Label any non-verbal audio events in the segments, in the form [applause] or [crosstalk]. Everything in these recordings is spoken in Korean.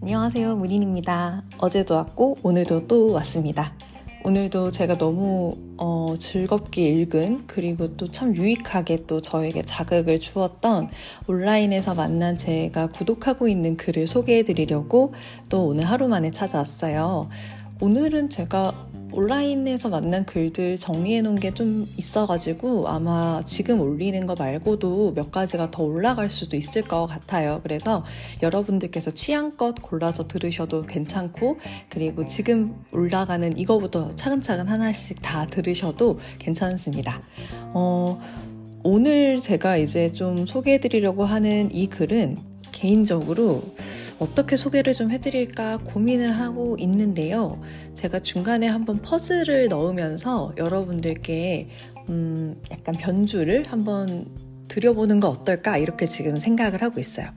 안녕하세요. 문인입니다. 어제도 왔고 오늘도 또 왔습니다. 오늘도 제가 너무 어, 즐겁게 읽은 그리고 또 참 유익하게 또 저에게 자극을 주었던 온라인에서 만난 제가 구독하고 있는 글을 소개해 드리려고 또 오늘 하루 만에 찾아왔어요. 오늘은 제가 온라인에서 만난 글들 정리해 놓은 게 좀 있어가지고 아마 지금 올리는 거 말고도 몇 가지가 더 올라갈 수도 있을 것 같아요. 그래서 여러분들께서 취향껏 골라서 들으셔도 괜찮고 그리고 지금 올라가는 이거부터 차근차근 하나씩 다 들으셔도 괜찮습니다. 어, 오늘 제가 이제 좀 소개해 드리려고 하는 이 글은 개인적으로 어떻게 소개를 좀 해드릴까 고민을 하고 있는데요. 제가 중간에 한번 퍼즐을 넣으면서 여러분들께 음, 약간 변주를 한번 드려보는 거 어떨까 이렇게 지금 생각을 하고 있어요.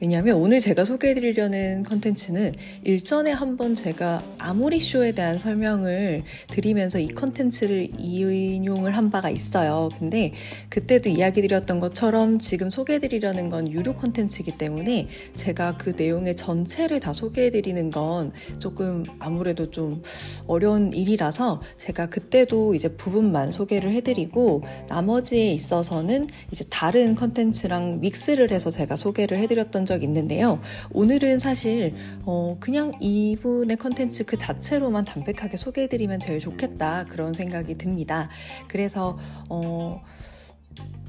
왜냐하면 오늘 제가 소개해드리려는 컨텐츠는 일전에 한번 제가 아모리 쇼에 대한 설명을 드리면서 이 컨텐츠를 인용을 한 바가 있어요. 근데 그때도 이야기 드렸던 것처럼 지금 소개해드리려는 건 유료 컨텐츠이기 때문에 제가 그 내용의 전체를 다 소개해드리는 건 조금 아무래도 좀 어려운 일이라서 제가 그때도 이제 부분만 소개를 해드리고 나머지에 있어서는 이제 다른 컨텐츠랑 믹스를 해서 제가 소개를 해드렸던 적이 있는데요. 오늘은 사실 어 그냥 이분의 컨텐츠 그 자체로만 담백하게 소개해드리면 제일 좋겠다 그런 생각이 듭니다. 그래서 어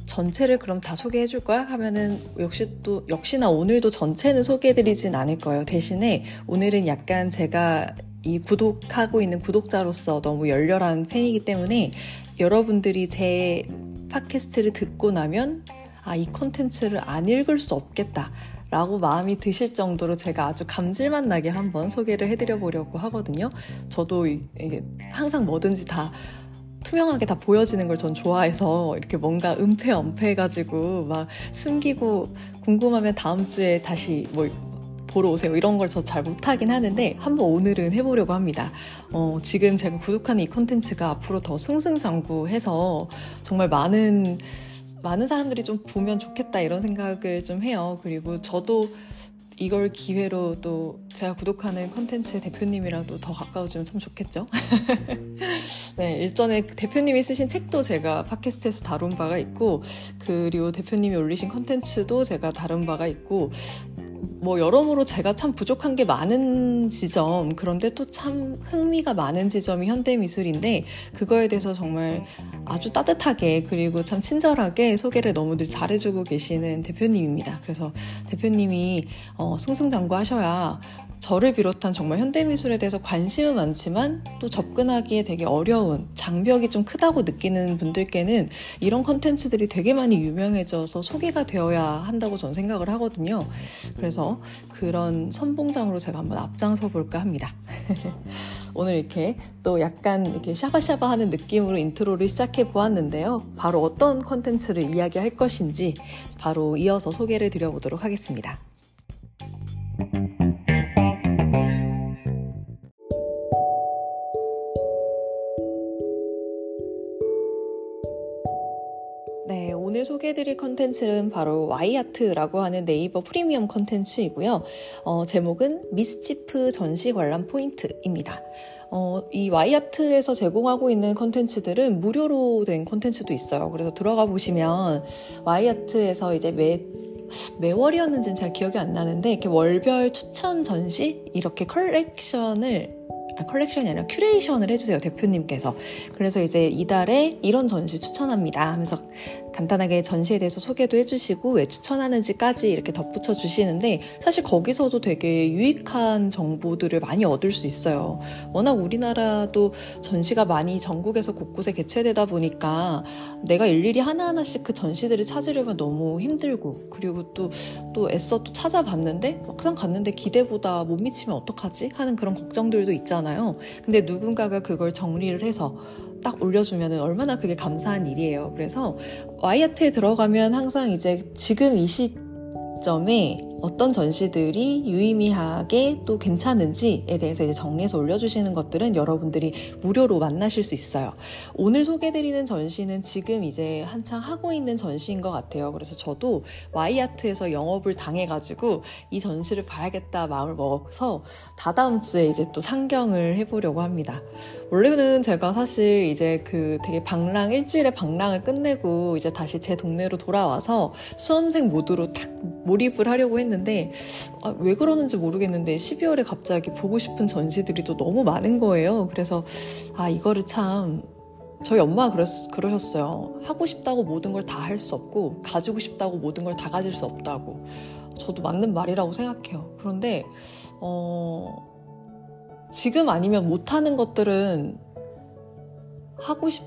전체를 그럼 다 소개해 줄 거야? 하면은 역시 또 역시나 오늘도 전체는 소개해 드리진 않을 거예요. 대신에 오늘은 약간 제가 이 구독하고 있는 구독자로서 너무 열렬한 팬이기 때문에 여러분들이 제 팟캐스트를 듣고 나면 아, 이 콘텐츠를 안 읽을 수 없겠다. 라고 마음이 드실 정도로 제가 아주 감질만 나게 한번 소개를 해드려 보려고 하거든요. 저도 이게 항상 뭐든지 다 투명하게 다 보여지는 걸 전 좋아해서 이렇게 뭔가 은폐, 엄폐해가지고 막 숨기고 궁금하면 다음 주에 다시 뭐 보러 오세요. 이런 걸 저 잘 못하긴 하는데 한번 오늘은 해보려고 합니다. 어, 지금 제가 구독하는 이 콘텐츠가 앞으로 더 승승장구해서 정말 많은 많은 사람들이 좀 보면 좋겠다 이런 생각을 좀 해요. 그리고 저도 이걸 기회로 또 제가 구독하는 컨텐츠 대표님이랑도 더 가까워지면 참 좋겠죠? [laughs] 네, 일전에 대표님이 쓰신 책도 제가 팟캐스트에서 다룬 바가 있고, 그리고 대표님이 올리신 컨텐츠도 제가 다룬 바가 있고, 뭐 여러모로 제가 참 부족한 게 많은 지점 그런데 또 참 흥미가 많은 지점이 현대 미술인데 그거에 대해서 정말 아주 따뜻하게 그리고 참 친절하게 소개를 너무들 잘해주고 계시는 대표님입니다. 그래서 대표님이 어, 승승장구하셔야 저를 비롯한 정말 현대미술에 대해서 관심은 많지만 또 접근하기에 되게 어려운 장벽이 좀 크다고 느끼는 분들께는 이런 컨텐츠들이 되게 많이 유명해져서 소개가 되어야 한다고 저는 생각을 하거든요. 그래서 그런 선봉장으로 제가 한번 앞장서 볼까 합니다. [laughs] 오늘 이렇게 또 약간 이렇게 샤바샤바 하는 느낌으로 인트로를 시작해 보았는데요. 바로 어떤 컨텐츠를 이야기할 것인지 바로 이어서 소개를 드려보도록 하겠습니다. 소개해드릴 컨텐츠는 바로 와이아트라고 하는 네이버 프리미엄 컨텐츠이고요. 어, 제목은 미스치프 전시 관람 포인트입니다. 어, 이 와이아트에서 제공하고 있는 컨텐츠들은 무료로 된 컨텐츠도 있어요. 그래서 들어가 보시면 와이아트에서 이제 매 매월이었는지는 잘 기억이 안 나는데 이렇게 월별 추천 전시 이렇게 컬렉션을 아, 컬렉션이 아니라 큐레이션을 해주세요 대표님께서 그래서 이제 이달에 이런 전시 추천합니다 하면서 간단하게 전시에 대해서 소개도 해주시고 왜 추천하는지까지 이렇게 덧붙여 주시는데 사실 거기서도 되게 유익한 정보들을 많이 얻을 수 있어요. 워낙 우리나라도 전시가 많이 전국에서 곳곳에 개최되다 보니까 내가 일일이 하나하나씩 그 전시들을 찾으려면 너무 힘들고 그리고 또, 또 애써 또 찾아봤는데 막상 갔는데 기대보다 못 미치면 어떡하지? 하는 그런 걱정들도 있잖아요. 근데 누군가가 그걸 정리를 해서 딱 올려주면 얼마나 그게 감사한 일이에요. 그래서 와이어트에 들어가면 항상 이제 지금 이 시점에 어떤 전시들이 유의미하게 또 괜찮은지에 대해서 이제 정리해서 올려주시는 것들은 여러분들이 무료로 만나실 수 있어요. 오늘 소개드리는 전시는 지금 이제 한창 하고 있는 전시인 것 같아요. 그래서 저도 와이아트에서 영업을 당해가지고 이 전시를 봐야겠다 마음을 먹어서 다다음 주에 이제 또 상경을 해보려고 합니다. 원래는 제가 사실 이제 그 되게 방랑 일주일에 방랑을 끝내고 이제 다시 제 동네로 돌아와서 수험생 모드로 탁 몰입을 하려고 했는데 아, 왜 그러는지 모르겠는데 12월에 갑자기 보고 싶은 전시들이 또 너무 많은 거예요. 그래서 아 이거를 참 저희 엄마가 그랬, 그러셨어요. 하고 싶다고 모든 걸 다 할 수 없고 가지고 싶다고 모든 걸 다 가질 수 없다고. 저도 맞는 말이라고 생각해요. 그런데 어 지금 아니면 못하는 것들은 하고 싶,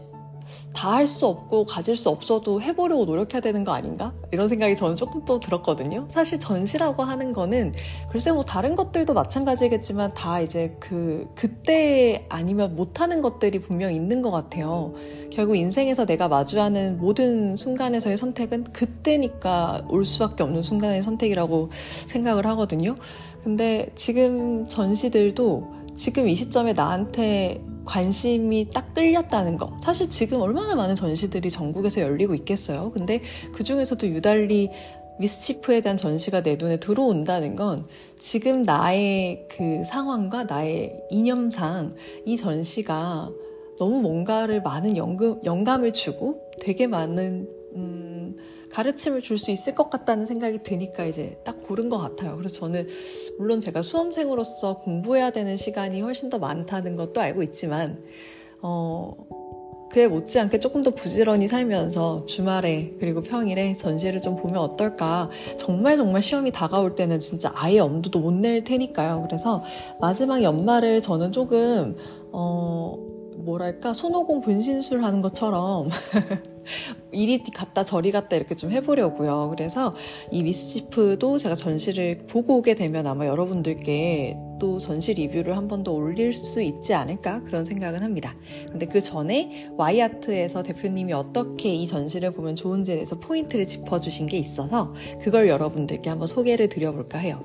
다 할 수 없고 가질 수 없어도 해보려고 노력해야 되는 거 아닌가? 이런 생각이 저는 조금 또 들었거든요. 사실 전시라고 하는 거는 글쎄 뭐 다른 것들도 마찬가지겠지만 다 이제 그, 그때 아니면 못하는 것들이 분명 있는 것 같아요. 결국 인생에서 내가 마주하는 모든 순간에서의 선택은 그때니까 올 수밖에 없는 순간의 선택이라고 생각을 하거든요. 근데 지금 전시들도 지금 이 시점에 나한테 관심이 딱 끌렸다는 거. 사실 지금 얼마나 많은 전시들이 전국에서 열리고 있겠어요. 근데 그 중에서도 유달리 미스치프에 대한 전시가 내 눈에 들어온다는 건 지금 나의 그 상황과 나의 이념상 이 전시가 너무 뭔가를 많은 연금, 영감을 주고 되게 많은 음, 가르침을 줄 수 있을 것 같다는 생각이 드니까 이제 딱 고른 것 같아요. 그래서 저는 물론 제가 수험생으로서 공부해야 되는 시간이 훨씬 더 많다는 것도 알고 있지만, 어, 그에 못지않게 조금 더 부지런히 살면서 주말에 그리고 평일에 전시를 좀 보면 어떨까. 정말 정말 시험이 다가올 때는 진짜 아예 엄두도 못 낼 테니까요. 그래서 마지막 연말을 저는 조금, 어, 뭐랄까, 손오공 분신술 하는 것처럼 [laughs] 이리 갔다 저리 갔다 이렇게 좀 해보려고요. 그래서 이 미스치프도 제가 전시를 보고 오게 되면 아마 여러분들께 또 전시 리뷰를 한 번 더 올릴 수 있지 않을까 그런 생각은 합니다. 근데 그 전에 와이아트에서 대표님이 어떻게 이 전시를 보면 좋은지에 대해서 포인트를 짚어주신 게 있어서 그걸 여러분들께 한번 소개를 드려볼까 해요.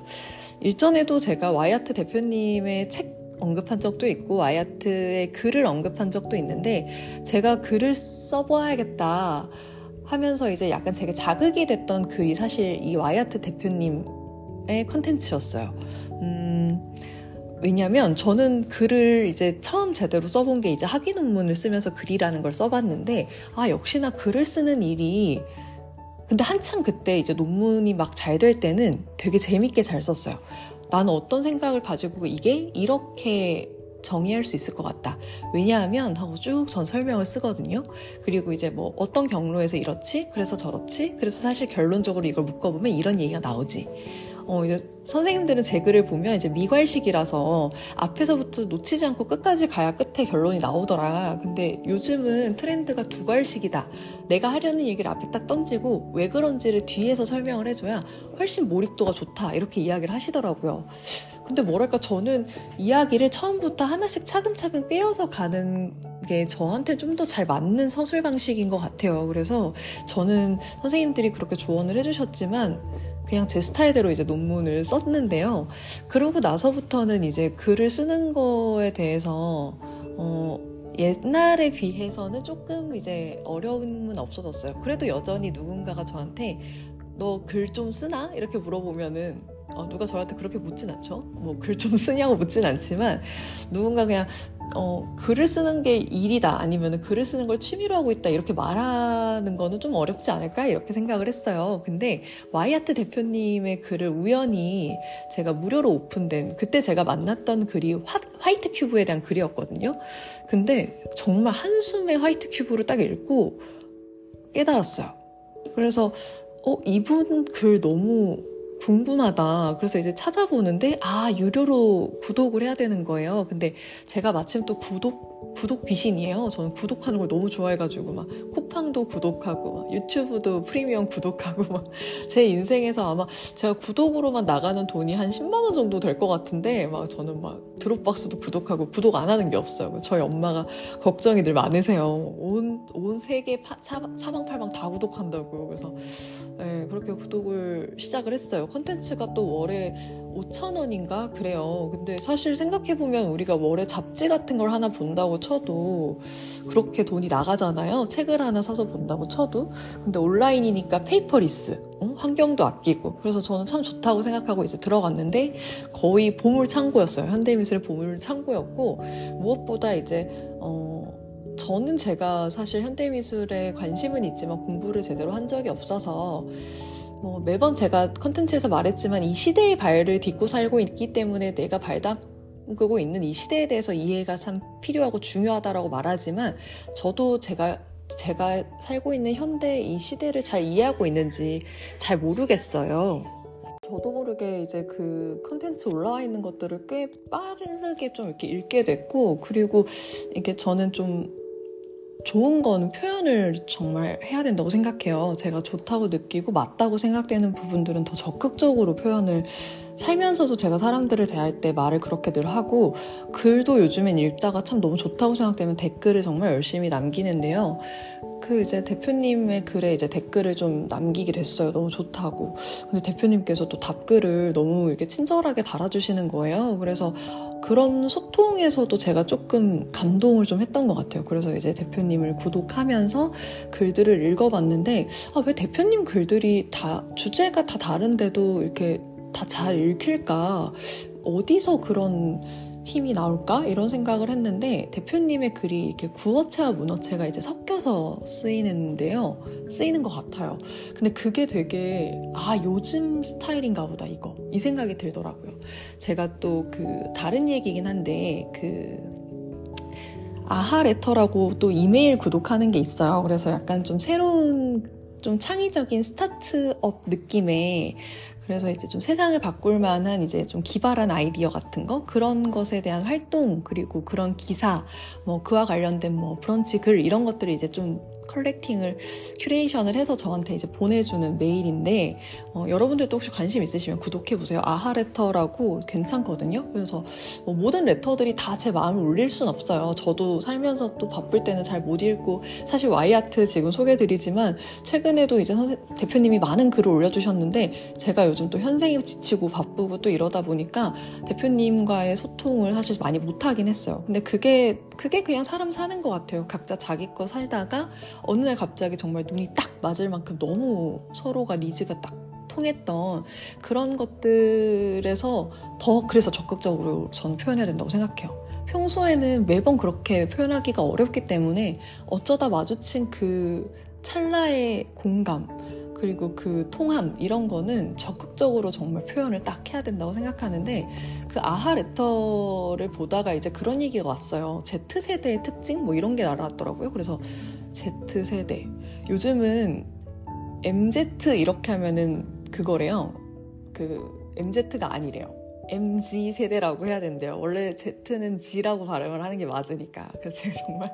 일전에도 제가 와이아트 대표님의 책 언급한 적도 있고 와이아트의 글을 언급한 적도 있는데 제가 글을 써봐야겠다 하면서 이제 약간 제가 자극이 됐던 글이 사실 이 와이아트 대표님의 컨텐츠였어요. 음, 왜냐면 저는 글을 이제 처음 제대로 써본 게 이제 학위 논문을 쓰면서 글이라는 걸 써봤는데 아 역시나 글을 쓰는 일이 근데 한참 그때 이제 논문이 막 잘 될 때는 되게 재밌게 잘 썼어요. 나는 어떤 생각을 가지고 이게 이렇게 정의할 수 있을 것 같다. 왜냐하면 하고 쭉 전 설명을 쓰거든요. 그리고 이제 뭐 어떤 경로에서 이렇지, 그래서 저렇지, 그래서 사실 결론적으로 이걸 묶어보면 이런 얘기가 나오지. 어, 이제 선생님들은 제 글을 보면 이제 미괄식이라서 앞에서부터 놓치지 않고 끝까지 가야 끝에 결론이 나오더라. 근데 요즘은 트렌드가 두괄식이다. 내가 하려는 얘기를 앞에 딱 던지고 왜 그런지를 뒤에서 설명을 해줘야 훨씬 몰입도가 좋다. 이렇게 이야기를 하시더라고요. 근데 뭐랄까 저는 이야기를 처음부터 하나씩 차근차근 꿰어서 가는 게 저한테 좀 더 잘 맞는 서술 방식인 것 같아요. 그래서 저는 선생님들이 그렇게 조언을 해주셨지만 그냥 제 스타일대로 이제 논문을 썼는데요. 그러고 나서부터는 이제 글을 쓰는 거에 대해서 어, 옛날에 비해서는 조금 이제 어려움은 없어졌어요. 그래도 여전히 누군가가 저한테 너 글 좀 쓰나? 이렇게 물어보면은 어, 누가 저한테 그렇게 묻진 않죠. 뭐 글 좀 쓰냐고 묻진 않지만 누군가 그냥 어, 글을 쓰는 게 일이다 아니면 글을 쓰는 걸 취미로 하고 있다 이렇게 말하는 거는 좀 어렵지 않을까 이렇게 생각을 했어요. 근데 와이아트 대표님의 글을 우연히 제가 무료로 오픈된 그때 제가 만났던 글이 화, white cube에 대한 글이었거든요. 근데 정말 한숨에 white cube를 딱 읽고 깨달았어요. 그래서 어, 이분 글 너무 궁금하다. 그래서 이제 찾아보는데, 아, 유료로 구독을 해야 되는 거예요. 근데 제가 마침 또 구독, 구독 귀신이에요. 저는 구독하는 걸 너무 좋아해가지고, 막, 쿠팡도 구독하고, 막, 유튜브도 프리미엄 구독하고, 막, [laughs] 제 인생에서 아마 제가 구독으로만 나가는 돈이 한 10만 원 정도 될 것 같은데, 막, 저는 막, 드롭박스도 구독하고 구독 안 하는 게 없어요. 저희 엄마가 걱정이 늘 많으세요. 온, 온 세계 파, 사방팔방 다 구독한다고요. 그래서 네, 그렇게 구독을 시작을 했어요. 컨텐츠가 또 월에 5천 원인가 그래요. 근데 사실 생각해 보면 우리가 월에 잡지 같은 걸 하나 본다고 쳐도 그렇게 돈이 나가잖아요. 책을 하나 사서 본다고 쳐도. 근데 온라인이니까 paperless, 어? 환경도 아끼고. 그래서 저는 참 좋다고 생각하고 이제 들어갔는데 거의 보물 창고였어요. 현대미술의 보물 창고였고 무엇보다 이제 어. 저는 제가 사실 현대미술에 관심은 있지만 공부를 제대로 한 적이 없어서 뭐 매번 제가 컨텐츠에서 말했지만 이 시대의 발을 딛고 살고 있기 때문에 내가 발담그고 있는 이 시대에 대해서 이해가 참 필요하고 중요하다라고 말하지만 저도 제가 제가 살고 있는 현대 이 시대를 잘 이해하고 있는지 잘 모르겠어요. 저도 모르게 이제 그 컨텐츠 올라와 있는 것들을 꽤 빠르게 좀 이렇게 읽게 됐고, 그리고 이게 저는 좀 좋은 건 표현을 정말 해야 된다고 생각해요. 제가 좋다고 느끼고 맞다고 생각되는 부분들은 더 적극적으로 표현을 살면서도 제가 사람들을 대할 때 말을 그렇게 늘 하고 글도 요즘엔 읽다가 참 너무 좋다고 생각되면 댓글을 정말 열심히 남기는데요. 그 이제 대표님의 글에 이제 댓글을 좀 남기게 됐어요. 너무 좋다고. 근데 대표님께서 또 답글을 너무 이렇게 친절하게 달아주시는 거예요. 그래서 그런 소통에서도 제가 조금 감동을 좀 했던 것 같아요. 그래서 이제 대표님을 구독하면서 글들을 읽어봤는데, 아, 왜 대표님 글들이 다, 주제가 다 다른데도 이렇게 다 잘 읽힐까? 어디서 그런 힘이 나올까? 이런 생각을 했는데 대표님의 글이 이렇게 구어체와 문어체가 이제 섞여서 쓰이는데요. 쓰이는 것 같아요. 근데 그게 되게 아 요즘 스타일인가 보다 이거 이 생각이 들더라고요. 제가 또 그 다른 얘기긴 한데 그 아하 레터라고 또 이메일 구독하는 게 있어요. 그래서 약간 좀 새로운 좀 창의적인 스타트업 느낌의 그래서 이제 좀 세상을 바꿀 만한 이제 좀 기발한 아이디어 같은 거? 그런 것에 대한 활동 그리고 그런 기사 뭐 그와 관련된 뭐 브런치 글 이런 것들을 이제 좀 collecting을 큐레이션을 해서 저한테 이제 보내주는 메일인데 어, 여러분들도 혹시 관심 있으시면 구독해 보세요. 아하 레터라고 괜찮거든요. 그래서 뭐 모든 letter들이 다 제 마음을 울릴 순 없어요. 저도 살면서 또 바쁠 때는 잘 못 읽고 사실 와이아트 지금 소개드리지만 최근에도 이제 선생, 대표님이 많은 글을 올려주셨는데 제가 요즘 또 현생이 지치고 바쁘고 또 이러다 보니까 대표님과의 소통을 사실 많이 못하긴 했어요. 근데 그게 그게 그냥 사람 사는 것 같아요. 각자 자기 거 살다가 어느 날 갑자기 정말 눈이 딱 맞을 만큼 너무 서로가 니즈가 딱 통했던 그런 것들에서 더 그래서 적극적으로 저는 표현해야 된다고 생각해요. 평소에는 매번 그렇게 표현하기가 어렵기 때문에 어쩌다 마주친 그 찰나의 공감, 그리고 그 통함 이런 거는 적극적으로 정말 표현을 딱 해야 된다고 생각하는데 그 아하 레터를 보다가 이제 그런 얘기가 왔어요. Z세대의 특징 뭐 이런 게 날아왔더라고요. 그래서 Z세대 요즘은 MZ 이렇게 하면은 그거래요. 그 MZ가 아니래요. MZ 세대라고 해야 된대요. 원래 Z는 G라고 발음을 하는 게 맞으니까. 그래서 제가 정말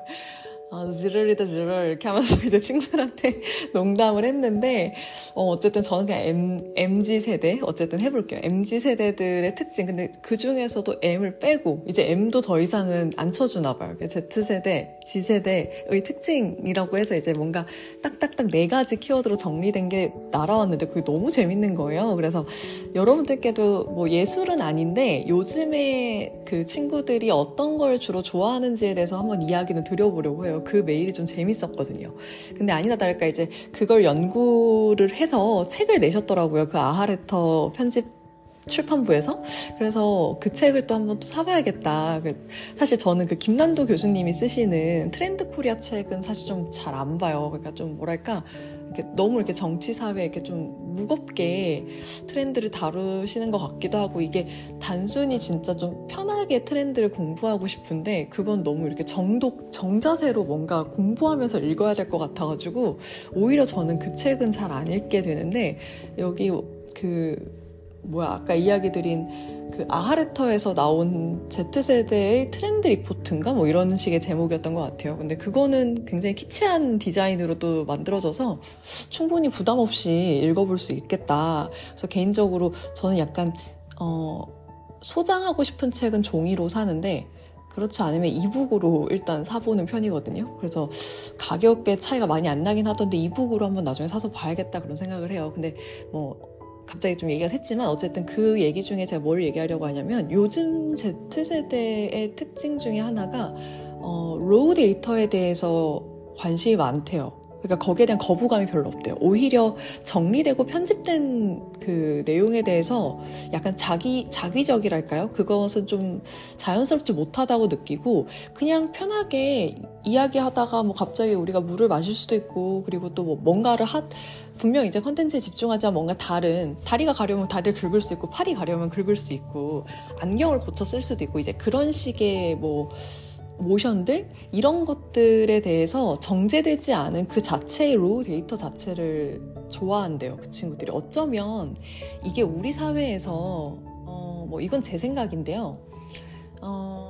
아, 지르리다 지르 이렇게 하면서 이제 친구들한테 [laughs] 농담을 했는데 어, 어쨌든 저는 그냥 M, MG 세대 어쨌든 해볼게요. MG 세대들의 특징 근데 그 중에서도 M을 빼고 이제 M도 더 이상은 안 쳐주나 봐요. Z 세대, G 세대의 특징이라고 해서 이제 뭔가 딱딱딱 네 가지 키워드로 정리된 게 날아왔는데 그게 너무 재밌는 거예요. 그래서 여러분들께도 뭐 예술은 아닌데 요즘에 그 친구들이 어떤 걸 주로 좋아하는지에 대해서 한번 이야기는 드려보려고 해요. 그 메일이 좀 재밌었거든요. 근데 아니나 다를까 이제 그걸 연구를 해서 책을 내셨더라고요. 그 아하레터 편집 출판부에서 그래서 그 책을 또 한번 또 사봐야겠다. 그 사실 저는 그 김난도 교수님이 쓰시는 트렌드 코리아 책은 사실 좀 잘 안 봐요. 그러니까 좀 뭐랄까 이렇게 너무 이렇게 정치 사회 이렇게 좀 무겁게 트렌드를 다루시는 것 같기도 하고 이게 단순히 진짜 좀 편하게 트렌드를 공부하고 싶은데 그건 너무 이렇게 정독 정자세로 뭔가 공부하면서 읽어야 될 것 같아가지고 오히려 저는 그 책은 잘 안 읽게 되는데 여기 그 뭐야 아까 이야기 드린 그 아하레터에서 나온 Z세대의 트렌드 리포트인가 뭐 이런 식의 제목이었던 것 같아요. 근데 그거는 굉장히 키치한 디자인으로도 만들어져서 충분히 부담 없이 읽어볼 수 있겠다. 그래서 개인적으로 저는 약간 어 소장하고 싶은 책은 종이로 사는데 그렇지 않으면 이북으로 일단 사보는 편이거든요. 그래서 가격의 차이가 많이 안 나긴 하던데 이북으로 한번 나중에 사서 봐야겠다 그런 생각을 해요. 근데 뭐 갑자기 좀 얘기가 샜지만 어쨌든 그 얘기 중에 제가 뭘 얘기하려고 하냐면 요즘 Z세대의 특징 중에 하나가 어, raw data에 대해서 관심이 많대요. 그러니까 거기에 대한 거부감이 별로 없대요. 오히려 정리되고 편집된 그 내용에 대해서 약간 자기, 자기적이랄까요? 그것은 좀 자연스럽지 못하다고 느끼고 그냥 편하게 이야기하다가 뭐 갑자기 우리가 물을 마실 수도 있고 그리고 또 뭐 뭔가를 하, 분명 이제 컨텐츠에 집중하자 뭔가 다른 다리가 가려면 다리를 긁을 수 있고 팔이 가려면 긁을 수 있고 안경을 고쳐 쓸 수도 있고 이제 그런 식의 뭐 모션들? 이런 것들에 대해서 정제되지 않은 그 자체의 raw data 자체를 좋아한대요 그 친구들이. 어쩌면 이게 우리 사회에서 어, 뭐 이건 제 생각인데요. 어,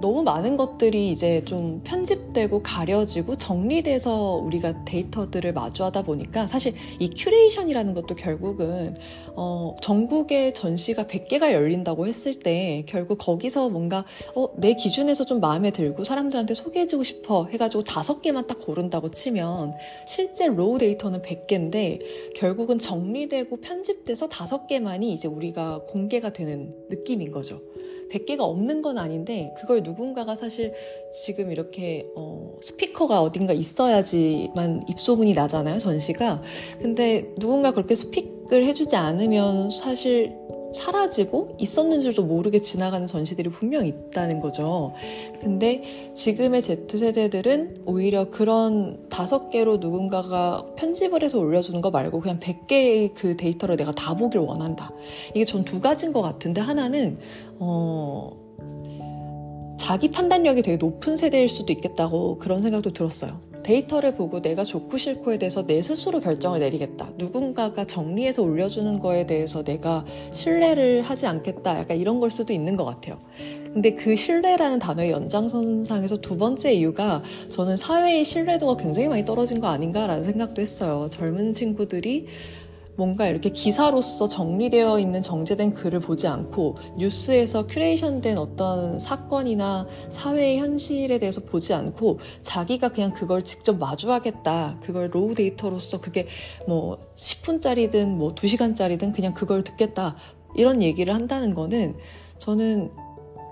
너무 많은 것들이 이제 좀 편집되고 가려지고 정리돼서 우리가 데이터들을 마주하다 보니까 사실 이 큐레이션이라는 것도 결국은 어, 전국에 전시가 100개가 열린다고 했을 때 결국 거기서 뭔가 어, 내 기준에서 좀 마음에 들고 사람들한테 소개해주고 싶어 해가지고 다섯 개만 딱 고른다고 치면 실제 raw data는 100개인데 결국은 정리되고 편집돼서 다섯 개만이 이제 우리가 공개가 되는 느낌인 거죠. 100개가 없는 건 아닌데 그걸 누군가가 사실 지금 이렇게 어, 스피커가 어딘가 있어야지만 입소문이 나잖아요 전시가. 근데 누군가 그렇게 speak을 해주지 않으면 사실 사라지고 있었는 줄도 모르게 지나가는 전시들이 분명 있다는 거죠. 근데 지금의 Z세대들은 오히려 그런 다섯 개로 누군가가 편집을 해서 올려주는 거 말고 그냥 100개의 그 데이터를 내가 다 보길 원한다. 이게 전 두 가지인 것 같은데 하나는, 어, 자기 판단력이 되게 높은 세대일 수도 있겠다고 그런 생각도 들었어요. 데이터를 보고 내가 좋고 싫고에 대해서 내 스스로 결정을 내리겠다. 누군가가 정리해서 올려주는 거에 대해서 내가 신뢰를 하지 않겠다. 약간 이런 걸 수도 있는 것 같아요. 근데 그 신뢰라는 단어의 연장선상에서 두 번째 이유가 저는 사회의 신뢰도가 굉장히 많이 떨어진 거 아닌가라는 생각도 했어요. 젊은 친구들이 뭔가 이렇게 기사로서 정리되어 있는 정제된 글을 보지 않고 뉴스에서 큐레이션된 어떤 사건이나 사회의 현실에 대해서 보지 않고 자기가 그냥 그걸 직접 마주하겠다. 그걸 raw data로서 그게 뭐 10분짜리든 뭐 2시간짜리든 그냥 그걸 듣겠다. 이런 얘기를 한다는 거는 저는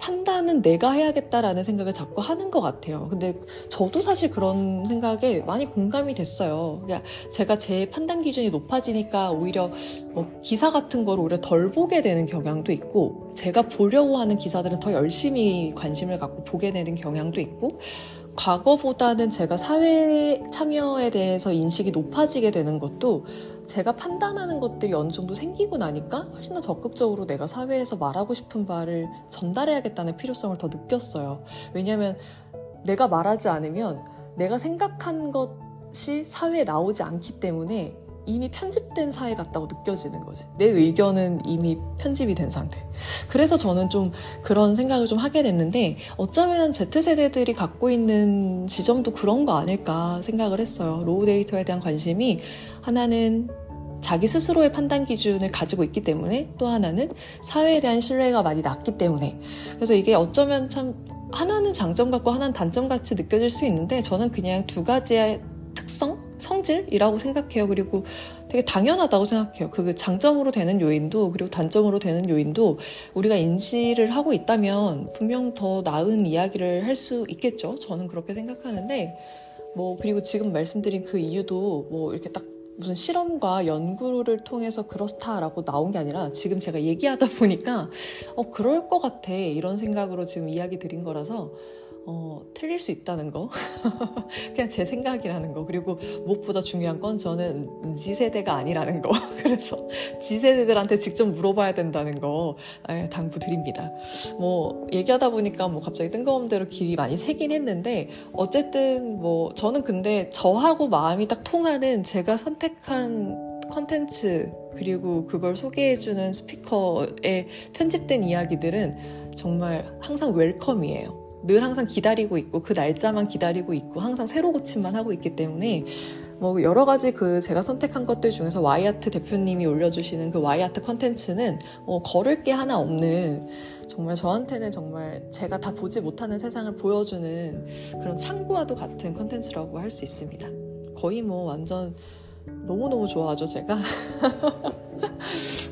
판단은 내가 해야겠다라는 생각을 자꾸 하는 것 같아요. 근데 저도 사실 그런 생각에 많이 공감이 됐어요. 그러니까 제가 제 판단 기준이 높아지니까 오히려 뭐 기사 같은 걸 오히려 덜 보게 되는 경향도 있고, 제가 보려고 하는 기사들은 더 열심히 관심을 갖고 보게 되는 경향도 있고, 과거보다는 제가 사회 참여에 대해서 인식이 높아지게 되는 것도 제가 판단하는 것들이 어느 정도 생기고 나니까 훨씬 더 적극적으로 내가 사회에서 말하고 싶은 바를 전달해야겠다는 필요성을 더 느꼈어요. 왜냐하면 내가 말하지 않으면 내가 생각한 것이 사회에 나오지 않기 때문에 이미 편집된 사회 같다고 느껴지는 거지. 내 의견은 이미 편집이 된 상태. 그래서 저는 좀 그런 생각을 좀 하게 됐는데 어쩌면 Z세대들이 갖고 있는 지점도 그런 거 아닐까 생각을 했어요. raw data에 대한 관심이 하나는 자기 스스로의 판단 기준을 가지고 있기 때문에 또 하나는 사회에 대한 신뢰가 많이 낮기 때문에 그래서 이게 어쩌면 참 하나는 장점 같고 하나는 단점 같이 느껴질 수 있는데 저는 그냥 두 가지의 특성, 성질이라고 생각해요. 그리고 되게 당연하다고 생각해요. 그 장점으로 되는 요인도 그리고 단점으로 되는 요인도 우리가 인지를 하고 있다면 분명 더 나은 이야기를 할 수 있겠죠. 저는 그렇게 생각하는데 뭐 그리고 지금 말씀드린 그 이유도 뭐 이렇게 딱 무슨 실험과 연구를 통해서 그렇다라고 나온 게 아니라 지금 제가 얘기하다 보니까 어 그럴 것 같아. 이런 생각으로 지금 이야기 드린 거라서 어, 틀릴 수 있다는 거. [laughs] 그냥 제 생각이라는 거. 그리고 무엇보다 중요한 건 저는 지세대가 아니라는 거. [laughs] 그래서 지세대들한테 직접 물어봐야 된다는 거 예, 당부드립니다. 뭐, 얘기하다 보니까 뭐 갑자기 뜬금없는 대로 길이 많이 새긴 했는데, 어쨌든 뭐, 저는 근데 저하고 마음이 딱 통하는 제가 선택한 컨텐츠, 그리고 그걸 소개해주는 스피커에 편집된 이야기들은 정말 항상 웰컴이에요. 늘 항상 기다리고 있고 그 날짜만 기다리고 있고 항상 새로 고침만 하고 있기 때문에 뭐 여러 가지 그 제가 선택한 것들 중에서 와이아트 대표님이 올려주시는 그 와이아트 컨텐츠는 뭐 거를 게 하나 없는 정말 저한테는 정말 제가 다 보지 못하는 세상을 보여주는 그런 창구와도 같은 컨텐츠라고 할 수 있습니다. 거의 뭐 완전 너무너무 좋아하죠, 제가. [laughs]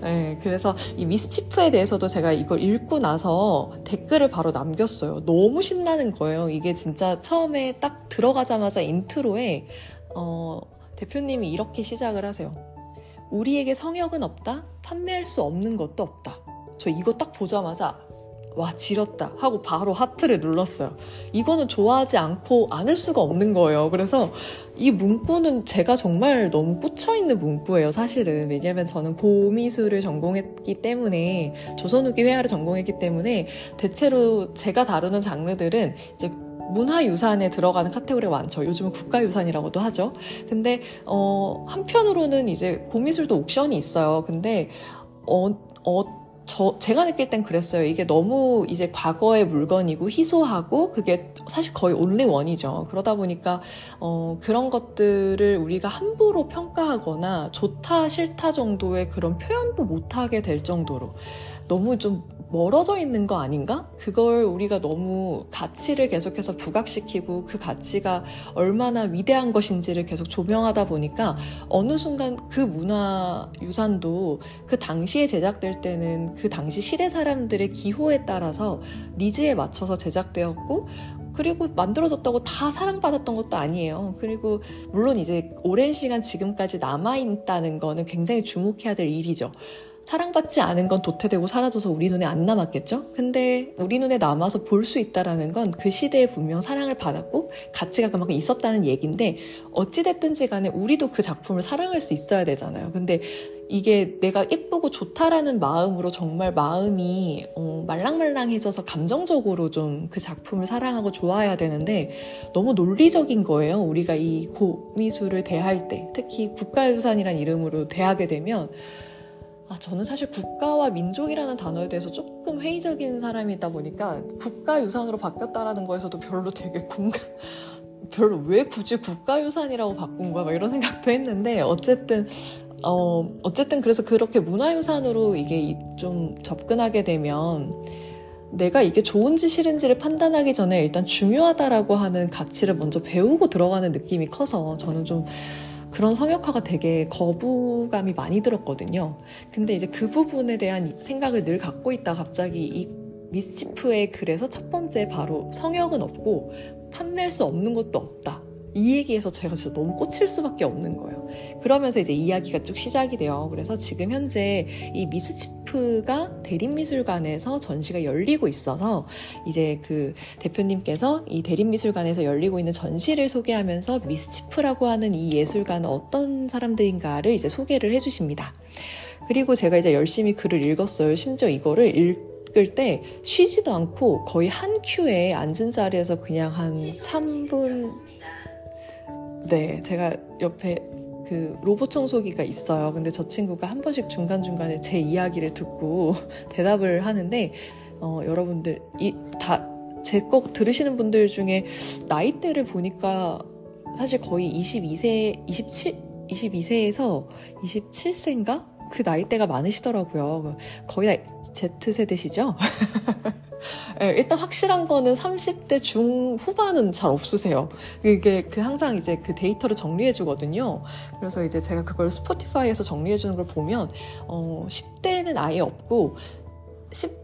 네, 그래서 이 미스치프에 대해서도 제가 이걸 읽고 나서 댓글을 바로 남겼어요. 너무 신나는 거예요. 이게 진짜 처음에 딱 들어가자마자 인트로에, 어, 대표님이 이렇게 시작을 하세요. 우리에게 성역은 없다? 판매할 수 없는 것도 없다. 저 이거 딱 보자마자 와 지렸다 하고 바로 하트를 눌렀어요. 이거는 좋아하지 않고 않을 수가 없는 거예요. 그래서 이 문구는 제가 정말 너무 꽂혀 있는 문구예요. 사실은 왜냐하면 저는 고미술을 전공했기 때문에 조선후기 회화를 전공했기 때문에 대체로 제가 다루는 장르들은 이제 문화유산에 들어가는 카테고리가 많죠. 요즘은 국가유산이라고도 하죠. 근데, 어, 한편으로는 이제 고미술도 옥션이 있어요. 근데, 어, 어, 저 제가 느낄 땐 그랬어요. 이게 너무 이제 과거의 물건이고 희소하고 그게 사실 거의 온리 원이죠. 그러다 보니까 어 그런 것들을 우리가 함부로 평가하거나 좋다 싫다 정도의 그런 표현도 못 하게 될 정도로 너무 좀 멀어져 있는 거 아닌가? 그걸 우리가 너무 가치를 계속해서 부각시키고 그 가치가 얼마나 위대한 것인지를 계속 조명하다 보니까 어느 순간 그 문화 유산도 그 당시에 제작될 때는 그 당시 시대 사람들의 기호에 따라서 니즈에 맞춰서 제작되었고 그리고 만들어졌다고 다 사랑받았던 것도 아니에요. 그리고 물론 이제 오랜 시간 지금까지 남아있다는 거는 굉장히 주목해야 될 일이죠. 사랑받지 않은 건 도태되고 사라져서 우리 눈에 안 남았겠죠? 근데 우리 눈에 남아서 볼 수 있다라는 건 그 시대에 분명 사랑을 받았고 가치가 그만큼 있었다는 얘기인데 어찌됐든지 간에 우리도 그 작품을 사랑할 수 있어야 되잖아요. 근데 이게 내가 예쁘고 좋다라는 마음으로 정말 마음이 어, 말랑말랑해져서 감정적으로 좀 그 작품을 사랑하고 좋아해야 되는데 너무 논리적인 거예요. 우리가 이 고미술을 대할 때 특히 국가유산이란 이름으로 대하게 되면 아, 저는 사실 국가와 민족이라는 단어에 대해서 조금 회의적인 사람이다 보니까 국가유산으로 바뀌었다라는 거에서도 별로 되게 공감, [laughs] 별로 왜 굳이 국가유산이라고 바꾼 거야? 막 이런 생각도 했는데, 어쨌든, 어, 어쨌든 그래서 그렇게 문화유산으로 이게 좀 접근하게 되면, 내가 이게 좋은지 싫은지를 판단하기 전에 일단 중요하다라고 하는 가치를 먼저 배우고 들어가는 느낌이 커서 저는 좀 그런 성역화가 되게 거부감이 많이 들었거든요. 근데 이제 그 부분에 대한 생각을 늘 갖고 있다 갑자기 이 미스치프의 글에서 첫 번째 바로 성역은 없고 판매할 수 없는 것도 없다. 이 얘기에서 제가 진짜 너무 꽂힐 수밖에 없는 거예요. 그러면서 이제 이야기가 쭉 시작이 돼요. 그래서 지금 현재 이 미스치 프가 대림미술관에서 전시가 열리고 있어서 이제 그 대표님께서 이 대림미술관에서 열리고 있는 전시를 소개하면서 미스치프라고 하는 이 예술가는 어떤 사람들인가를 이제 소개를 해주십니다. 그리고 제가 이제 열심히 글을 읽었어요. 심지어 이거를 읽 읽을 때 쉬지도 않고 거의 한 큐에 앉은 자리에서 그냥 한 3분 네, 제가 옆에 그 로봇 청소기가 있어요. 근데 저 친구가 한 번씩 중간중간에 제 이야기를 듣고 [laughs] 대답을 하는데, 어, 여러분들, 이, 다, 제거 들으시는 분들 중에 나이대를 보니까 사실 거의 22세, 27, 22세에서 27세인가? 그 나이대가 많으시더라고요. 거의 다 Z세대시죠? 네, [laughs] 일단 확실한 거는 30대 중후반은 잘 없으세요. 이게 그 항상 이제 그 데이터를 정리해 주거든요. 그래서 이제 제가 그걸 스포티파이에서 정리해 주는 걸 보면 어 10대는 아예 없고 10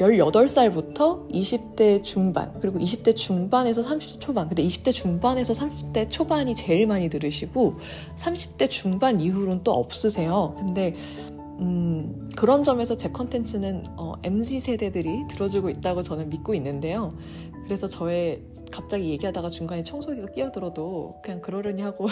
18살부터 20대 중반, 그리고 20대 중반에서 30대 초반. 근데 20대 중반에서 30대 초반이 제일 많이 들으시고, 30대 중반 이후로는 또 없으세요. 근데 음, 그런 점에서 제 컨텐츠는 어, MZ 세대들이 들어주고 있다고 저는 믿고 있는데요. 그래서 저의 갑자기 얘기하다가 중간에 청소기가 끼어들어도 그냥 그러려니 하고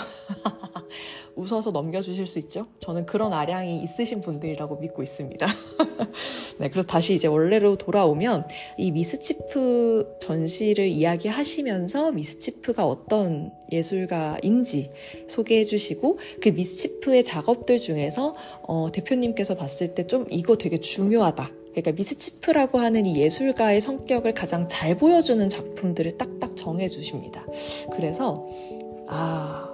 [laughs] 웃어서 넘겨주실 수 있죠? 저는 그런 아량이 있으신 분들이라고 믿고 있습니다. [laughs] 네, 그래서 다시 이제 원래로 돌아오면 이 미스치프 전시를 이야기하시면서 미스치프가 어떤 예술가인지 소개해 주시고 그 미스치프의 작업들 중에서 어, 대표님께서 봤을 때 좀 이거 되게 중요하다. 그러니까 미스치프라고 하는 이 예술가의 성격을 가장 잘 보여주는 작품들을 딱딱 정해 주십니다. 그래서 아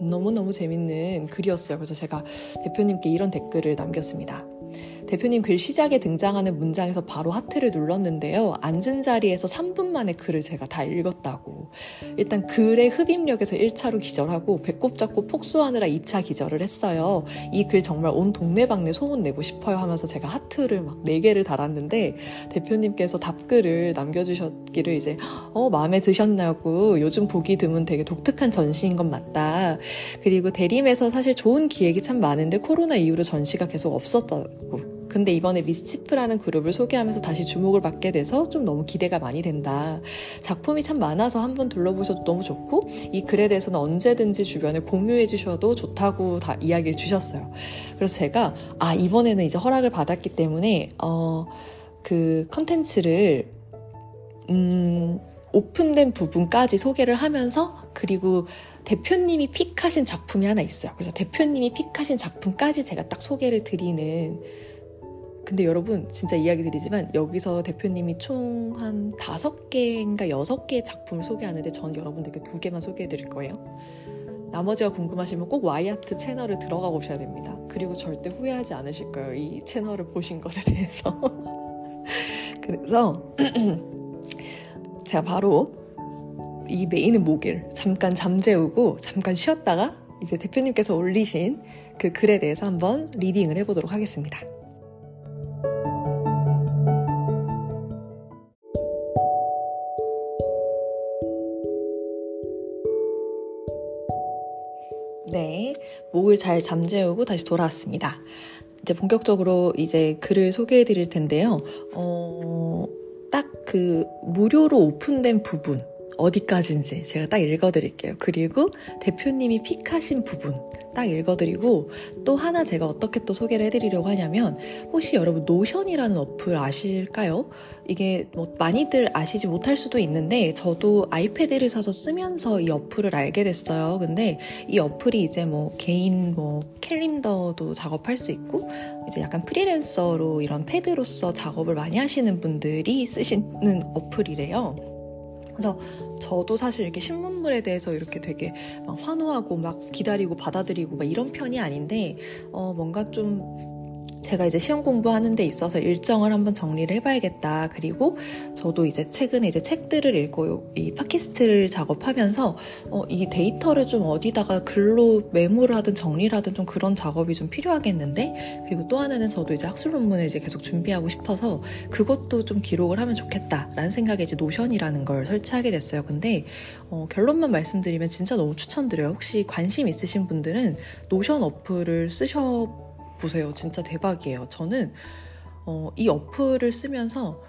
너무너무 재밌는 글이었어요. 그래서 제가 대표님께 이런 댓글을 남겼습니다. 대표님 글 시작에 등장하는 문장에서 바로 하트를 눌렀는데요. 앉은 자리에서 3분 만에 글을 제가 다 읽었다고. 일단 글의 흡입력에서 1차로 기절하고 배꼽 잡고 폭소하느라 2차 기절을 했어요. 이 글 정말 온 동네방네 소문 내고 싶어요 하면서 제가 하트를 막 4개를 달았는데 대표님께서 답글을 남겨주셨기를 이제 어 마음에 드셨냐고 요즘 보기 드문 되게 독특한 전시인 건 맞다. 그리고 대림에서 사실 좋은 기획이 참 많은데 코로나 이후로 전시가 계속 없었다고 근데 이번에 미스치프라는 그룹을 소개하면서 다시 주목을 받게 돼서 좀 너무 기대가 많이 된다. 작품이 참 많아서 한번 둘러보셔도 너무 좋고 이 글에 대해서는 언제든지 주변에 공유해 주셔도 좋다고 다 이야기를 주셨어요. 그래서 제가 아 이번에는 이제 허락을 받았기 때문에 어 그 컨텐츠를 음 오픈된 부분까지 소개를 하면서 그리고 대표님이 픽하신 작품이 하나 있어요. 그래서 대표님이 픽하신 작품까지 제가 딱 소개를 드리는 근데 여러분 진짜 이야기 드리지만 여기서 대표님이 총 한 다섯 개인가 여섯 개의 작품을 소개하는데 전 여러분들께 두 개만 소개해 드릴 거예요. 나머지가 궁금하시면 꼭 와이아트 채널을 들어가 보셔야 됩니다. 그리고 절대 후회하지 않으실 거예요. 이 채널을 보신 것에 대해서. [laughs] 그래서 [clears throat] 제가 바로 이 메인은 목일 잠깐 잠재우고 잠깐 쉬었다가 이제 대표님께서 올리신 그 글에 대해서 한번 리딩을 해보도록 하겠습니다. 목을 잘 잠재우고 다시 돌아왔습니다. 이제 본격적으로 이제 글을 소개해 드릴 텐데요. 어, 딱 그 무료로 오픈된 부분, 어디까지인지 제가 딱 읽어드릴게요. 그리고 대표님이 픽하신 부분 딱 읽어드리고 또 하나 제가 어떻게 또 소개를 해드리려고 하냐면 혹시 여러분 노션이라는 어플 아실까요? 이게 뭐 많이들 아시지 못할 수도 있는데 저도 아이패드를 사서 쓰면서 이 어플을 알게 됐어요. 근데 이 어플이 이제 뭐 개인 뭐 캘린더도 작업할 수 있고 이제 약간 프리랜서로 이런 패드로서 작업을 많이 하시는 분들이 쓰시는 어플이래요. 그래서 저도 사실 이렇게 신문물에 대해서 이렇게 되게 막 환호하고 막 기다리고 받아들이고 막 이런 편이 아닌데 어 뭔가 좀 제가 이제 시험 공부하는 데 있어서 일정을 한번 정리를 해봐야겠다. 그리고 저도 이제 최근에 이제 책들을 읽고 이 팟캐스트를 작업하면서 어, 이 데이터를 좀 어디다가 글로 메모를 하든 정리를 하든 좀 그런 작업이 좀 필요하겠는데 그리고 또 하나는 저도 이제 학술 논문을 이제 계속 준비하고 싶어서 그것도 좀 기록을 하면 좋겠다라는 생각에 이제 노션이라는 걸 설치하게 됐어요. 근데 어, 결론만 말씀드리면 진짜 너무 추천드려요. 혹시 관심 있으신 분들은 노션 어플을 쓰셔 보세요. 진짜 대박이에요. 저는 어, 이 어플을 쓰면서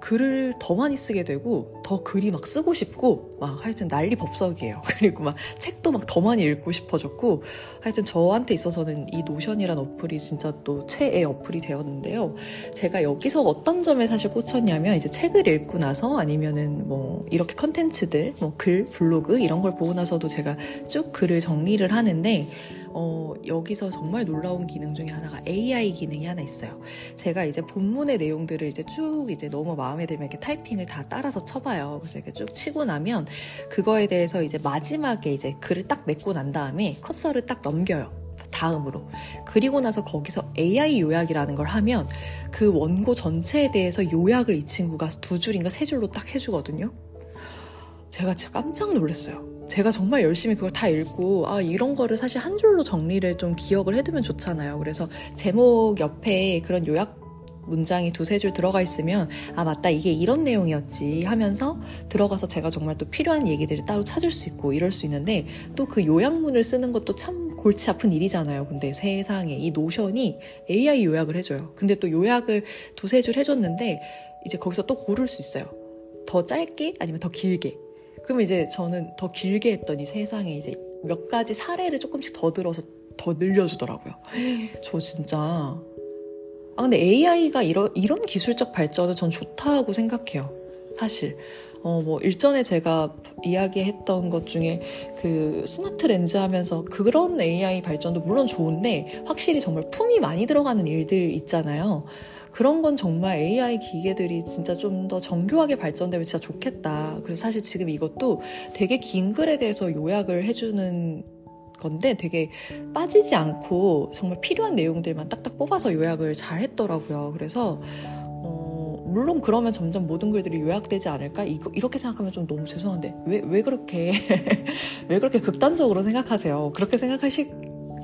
글을 더 많이 쓰게 되고 더 글이 막 쓰고 싶고 막 하여튼 난리 법석이에요. [laughs] 그리고 막 책도 막 더 많이 읽고 싶어졌고 하여튼 저한테 있어서는 이 노션이란 어플이 진짜 또 최애 어플이 되었는데요. 제가 여기서 어떤 점에 사실 꽂혔냐면 이제 책을 읽고 나서 아니면은 뭐 이렇게 컨텐츠들 뭐 글, 블로그 이런 걸 보고 나서도 제가 쭉 글을 정리를 하는데 어, 여기서 정말 놀라운 기능 중에 하나가 AI 기능이 하나 있어요. 제가 이제 본문의 내용들을 이제 쭉 이제 너무 마음에 들면 이렇게 타이핑을 다 따라서 쳐봐요. 그래서 이렇게 쭉 치고 나면 그거에 대해서 이제 마지막에 이제 글을 딱 맺고 난 다음에 커서를 딱 넘겨요. 다음으로. 그리고 나서 거기서 AI 요약이라는 걸 하면 그 원고 전체에 대해서 요약을 이 친구가 두 줄인가 세 줄로 딱 해주거든요. 제가 진짜 깜짝 놀랐어요. 제가 정말 열심히 그걸 다 읽고 아 이런 거를 사실 한 줄로 정리를 좀 기억을 해두면 좋잖아요. 그래서 제목 옆에 그런 요약 문장이 두세 줄 들어가 있으면 아 맞다 이게 이런 내용이었지 하면서 들어가서 제가 정말 또 필요한 얘기들을 따로 찾을 수 있고 이럴 수 있는데 또 그 요약문을 쓰는 것도 참 골치 아픈 일이잖아요. 근데 세상에 이 노션이 AI 요약을 해줘요. 근데 또 요약을 두세 줄 해줬는데 이제 거기서 또 고를 수 있어요. 더 짧게 아니면 더 길게 그러면 이제 저는 더 길게 했더니 세상에 이제 몇 가지 사례를 조금씩 더 들어서 더 늘려주더라고요. 저 진짜. 아, 근데 AI가 이런, 이런 기술적 발전은 전 좋다고 생각해요. 사실. 어, 뭐, 일전에 제가 이야기했던 것 중에 그 스마트 렌즈 하면서 그런 AI 발전도 물론 좋은데 확실히 정말 품이 많이 들어가는 일들 있잖아요. 그런 건 정말 AI 기계들이 진짜 좀 더 정교하게 발전되면 진짜 좋겠다. 그래서 사실 지금 이것도 되게 긴 글에 대해서 요약을 해주는 건데 되게 빠지지 않고 정말 필요한 내용들만 딱딱 뽑아서 요약을 잘 했더라고요. 그래서 어, 물론 그러면 점점 모든 글들이 요약되지 않을까? 이거, 이렇게 생각하면 좀 너무 죄송한데 왜, 왜 그렇게 [laughs] 왜 그렇게 극단적으로 생각하세요? 그렇게 생각하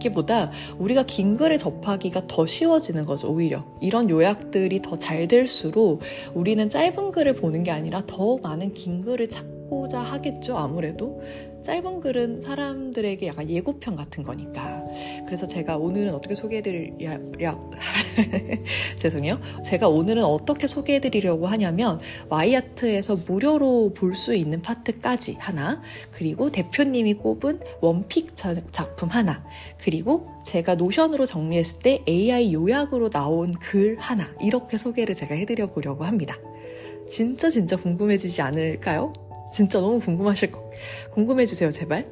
시기보다 우리가 긴 글을 접하기가 더 쉬워지는 거죠, 오히려. 이런 요약들이 더 잘 될수록 우리는 짧은 글을 보는 게 아니라 더 많은 긴 글을 찾고자 하겠죠, 아무래도. 짧은 글은 사람들에게 약간 예고편 같은 거니까. 그래서 제가 오늘은 어떻게 소개해드리려, [laughs] 죄송해요. 제가 오늘은 어떻게 소개해드리려고 하냐면, 와이아트에서 무료로 볼 수 있는 파트까지 하나, 그리고 대표님이 꼽은 원픽 작품 하나, 그리고 제가 노션으로 정리했을 때 AI 요약으로 나온 글 하나, 이렇게 소개를 제가 해드려 보려고 합니다. 진짜 진짜 궁금해지지 않을까요? 진짜 너무 궁금하실 거 궁금해 주세요 제발.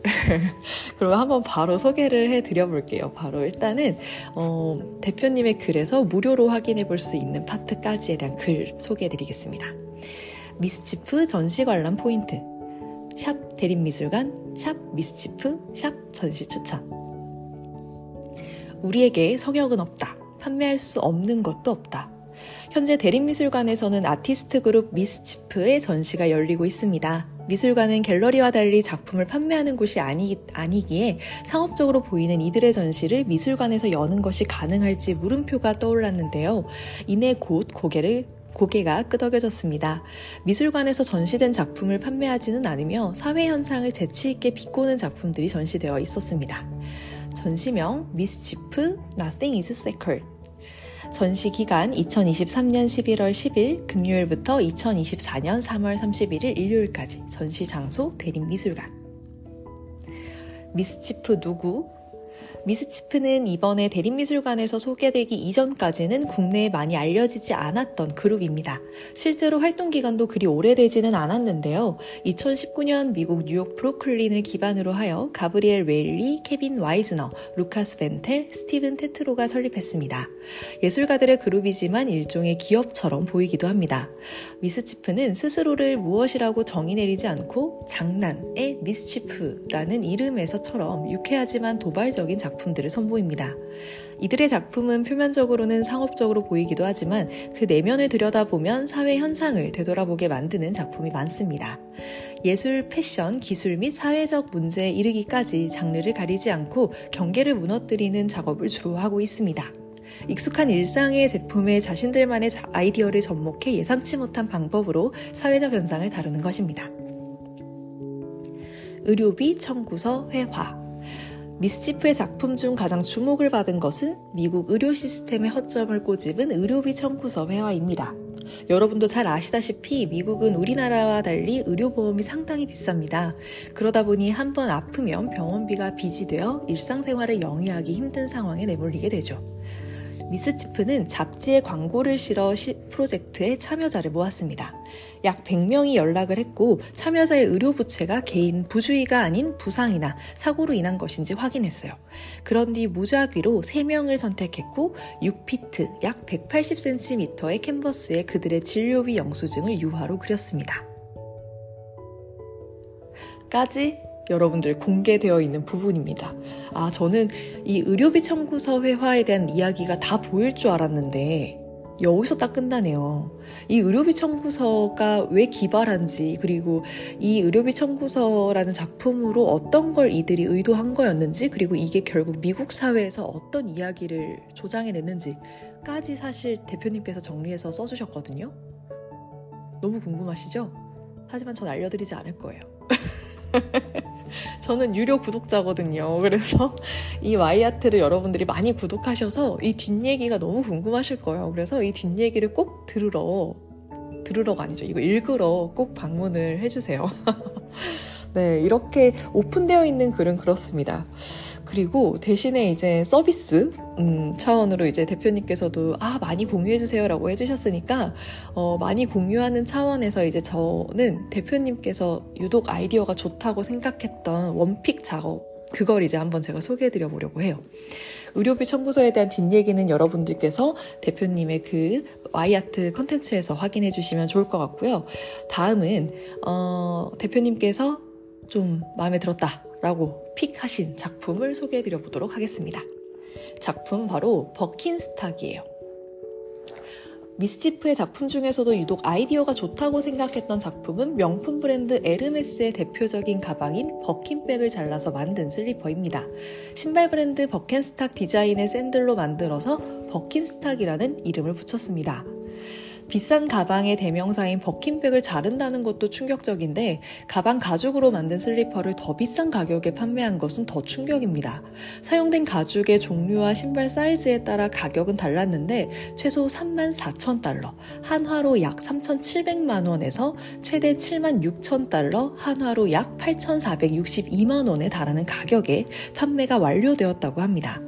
[laughs] 그럼 한번 바로 소개를 해 드려 볼게요. 바로 일단은 어, 대표님의 글에서 무료로 확인해 볼 수 있는 파트까지에 대한 글 소개해 드리겠습니다. 미스치프 전시 관람 포인트. 샵 대림미술관 샵 미스치프 샵 전시 추천. 우리에게 성역은 없다. 판매할 수 없는 것도 없다. 현재 대림미술관에서는 아티스트 그룹 미스치프의 전시가 열리고 있습니다. 미술관은 갤러리와 달리 작품을 판매하는 곳이 아니, 아니기에 상업적으로 보이는 이들의 전시를 미술관에서 여는 것이 가능할지 물음표가 떠올랐는데요. 이내 곧 고개를 고개가 끄덕여졌습니다. 미술관에서 전시된 작품을 판매하지는 않으며 사회 현상을 재치있게 비꼬는 작품들이 전시되어 있었습니다. 전시명 미스치프 Nothing is Sacred 전시 기간 2023년 11월 10일 금요일부터 2024년 3월 31일 일요일까지 전시 장소 대림미술관 미스치프 누구? 미스치프는 이번에 대림미술관에서 소개되기 이전까지는 국내에 많이 알려지지 않았던 그룹입니다. 실제로 활동 기간도 그리 오래되지는 않았는데요. 2019년 미국 뉴욕 브루클린을 기반으로 하여 가브리엘 웨일리, 케빈 와이즈너, 루카스 벤텔, 스티븐 테트로가 설립했습니다. 예술가들의 그룹이지만 일종의 기업처럼 보이기도 합니다. 미스치프는 스스로를 무엇이라고 정의 내리지 않고 장난의 미스치프라는 이름에서처럼 유쾌하지만 도발적인 작품 작품들을 선보입니다. 이들의 작품은 표면적으로는 상업적으로 보이기도 하지만 그 내면을 들여다보면 사회 현상을 되돌아보게 만드는 작품이 많습니다. 예술, 패션, 기술 및 사회적 문제에 이르기까지 장르를 가리지 않고 경계를 무너뜨리는 작업을 주로 하고 있습니다. 익숙한 일상의 제품에 자신들만의 아이디어를 접목해 예상치 못한 방법으로 사회적 현상을 다루는 것입니다. 의료비 청구서 회화 미스치프의 작품 중 가장 주목을 받은 것은 미국 의료 시스템의 허점을 꼬집은 의료비 청구서 회화입니다. 여러분도 잘 아시다시피 미국은 우리나라와 달리 의료보험이 상당히 비쌉니다. 그러다 보니 한 번 아프면 병원비가 빚이 되어 일상생활을 영위하기 힘든 상황에 내몰리게 되죠. 미스치프는 잡지에 광고를 실어 시, 프로젝트에 참여자를 모았습니다. 약 100명이 연락을 했고 참여자의 의료 부채가 개인 부주의가 아닌 부상이나 사고로 인한 것인지 확인했어요. 그런 뒤 무작위로 3명을 선택했고 6피트 약 180cm의 캔버스에 그들의 진료비 영수증을 유화로 그렸습니다. 까지 여러분들 공개되어 있는 부분입니다. 아, 저는 이 의료비 청구서 회화에 대한 이야기가 다 보일 줄 알았는데, 여기서 딱 끝나네요. 이 의료비 청구서가 왜 기발한지, 그리고 이 의료비 청구서라는 작품으로 어떤 걸 이들이 의도한 거였는지, 그리고 이게 결국 미국 사회에서 어떤 이야기를 조장해냈는지까지 사실 대표님께서 정리해서 써주셨거든요. 너무 궁금하시죠? 하지만 전 알려드리지 않을 거예요. [laughs] [laughs] 저는 유료 구독자거든요. 그래서 [laughs] 이 와이아트를 여러분들이 많이 구독하셔서 이 뒷얘기가 너무 궁금하실 거예요. 그래서 이 뒷얘기를 꼭 들으러, 들으러가 아니죠. 이거 읽으러 꼭 방문을 해주세요. [laughs] 네, 이렇게 오픈되어 있는 글은 그렇습니다. 그리고 대신에 이제 서비스 음, 차원으로 이제 대표님께서도 아 많이 공유해 주세요라고 해주셨으니까 어, 많이 공유하는 차원에서 이제 저는 대표님께서 유독 아이디어가 좋다고 생각했던 원픽 작업 그걸 이제 한번 제가 소개해드려 보려고 해요. 의료비 청구서에 대한 뒷얘기는 여러분들께서 대표님의 그 와이아트 컨텐츠에서 확인해 주시면 좋을 것 같고요. 다음은 어, 대표님께서 좀 마음에 들었다. 라고 픽하신 작품을 소개해 드려 보도록 하겠습니다. 작품 바로 버킨스탁이에요. 미스치프의 작품 중에서도 유독 아이디어가 좋다고 생각했던 작품은 명품 브랜드 에르메스의 대표적인 가방인 버킨백을 잘라서 만든 슬리퍼입니다. 신발 브랜드 버켄스탁 디자인의 샌들로 만들어서 버킨스탁이라는 이름을 붙였습니다. 비싼 가방의 대명사인 버킨백을 자른다는 것도 충격적인데 가방 가죽으로 만든 슬리퍼를 더 비싼 가격에 판매한 것은 더 충격입니다. 사용된 가죽의 종류와 신발 사이즈에 따라 가격은 달랐는데 최소 3만 4천 달러, 한화로 약 3,700만 원에서 최대 7만 6천 달러, 한화로 약 8,462만 원에 달하는 가격에 판매가 완료되었다고 합니다.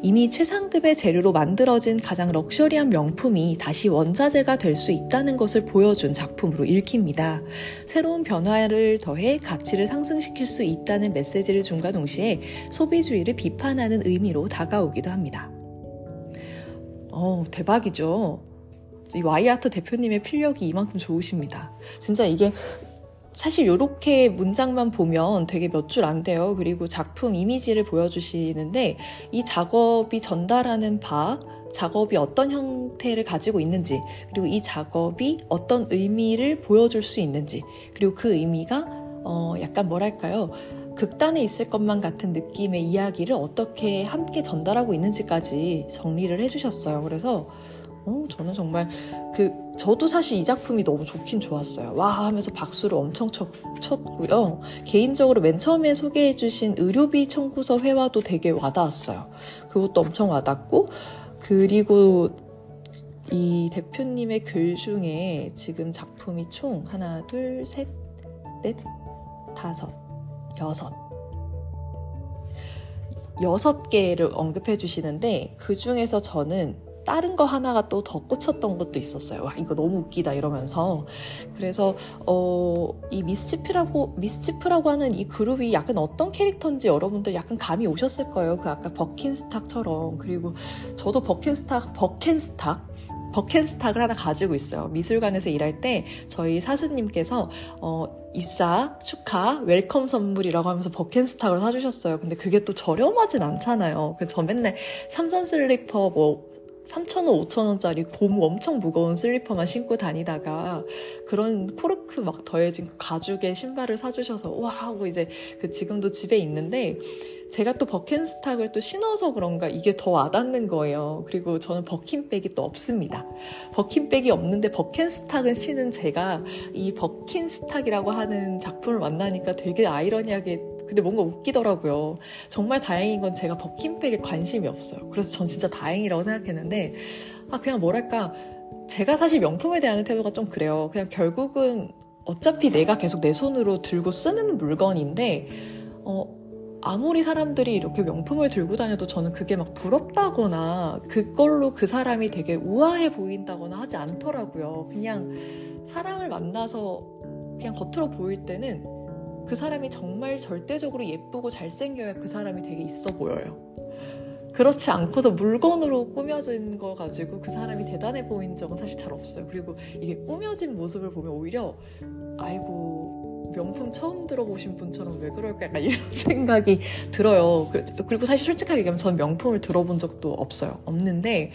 이미 최상급의 재료로 만들어진 가장 럭셔리한 명품이 다시 원자재가 될 수 있다는 것을 보여준 작품으로 읽힙니다. 새로운 변화를 더해 가치를 상승시킬 수 있다는 메시지를 준과 동시에 소비주의를 비판하는 의미로 다가오기도 합니다. 어, 대박이죠. 이 와이아트 대표님의 필력이 이만큼 좋으십니다. 진짜 이게 사실 이렇게 문장만 보면 되게 몇 줄 안 돼요. 그리고 작품 이미지를 보여주시는데 이 작업이 전달하는 바, 작업이 어떤 형태를 가지고 있는지, 그리고 이 작업이 어떤 의미를 보여줄 수 있는지, 그리고 그 의미가 어, 약간 뭐랄까요. 극단에 있을 것만 같은 느낌의 이야기를 어떻게 함께 전달하고 있는지까지 정리를 해주셨어요. 그래서 어, 저는 정말 그 저도 사실 이 작품이 너무 좋긴 좋았어요. 와 하면서 박수를 엄청 쳤, 쳤고요. 개인적으로 맨 처음에 소개해주신 의료비 청구서 회화도 되게 와닿았어요. 그것도 엄청 와닿고 그리고 이 대표님의 글 중에 지금 작품이 총 하나, 둘, 셋, 넷, 다섯, 여섯. 여섯 개를 언급해 주시는데 그 중에서 저는 다른 거 하나가 또 더 꽂혔던 것도 있었어요. 와, 이거 너무 웃기다 이러면서. 그래서, 어, 이 미스치프라고, 미스치프라고 하는 이 그룹이 약간 어떤 캐릭터인지 여러분들 약간 감이 오셨을 거예요. 그 아까 버킨스탁처럼. 그리고 저도 버킨스탁, 버켄스탁? 버켄스탁을 하나 가지고 있어요. 미술관에서 일할 때 저희 사수님께서 어, 입사 축하 welcome 선물이라고 하면서 버켄스탁을 사주셨어요. 근데 그게 또 저렴하진 않잖아요. 그래서 저 맨날 삼선 슬리퍼 뭐 3,000원, 5,000원짜리 고무 엄청 무거운 슬리퍼만 신고 다니다가 그런 코르크 막 더해진 가죽의 신발을 사주셔서 와 하고 이제 그 지금도 집에 있는데 제가 또 버킨스탁을 또 신어서 그런가 이게 더 와닿는 거예요. 그리고 저는 버킨백이 또 없습니다. 버킨백이 없는데 버킨스탁은 신은 제가 이 버킨스탁이라고 하는 작품을 만나니까 되게 아이러니하게 근데 뭔가 웃기더라고요. 정말 다행인 건 제가 버킨백에 관심이 없어요. 그래서 전 진짜 다행이라고 생각했는데, 아, 그냥 뭐랄까. 제가 사실 명품에 대한 태도가 좀 그래요. 그냥 결국은 어차피 내가 계속 내 손으로 들고 쓰는 물건인데, 어, 아무리 사람들이 이렇게 명품을 들고 다녀도 저는 그게 막 부럽다거나 그걸로 그 사람이 되게 우아해 보인다거나 하지 않더라고요. 그냥 사람을 만나서 그냥 겉으로 보일 때는 그 사람이 정말 절대적으로 예쁘고 잘생겨야 그 사람이 되게 있어 보여요. 그렇지 않고서 물건으로 꾸며진 거 가지고 그 사람이 대단해 보인 적은 사실 잘 없어요. 그리고 이게 꾸며진 모습을 보면 오히려 아이고 명품 처음 들어보신 분처럼 왜 그럴까 약간 이런 [laughs] 생각이 들어요. 그리고 사실 솔직하게 얘기하면 전 명품을 들어본 적도 없어요. 없는데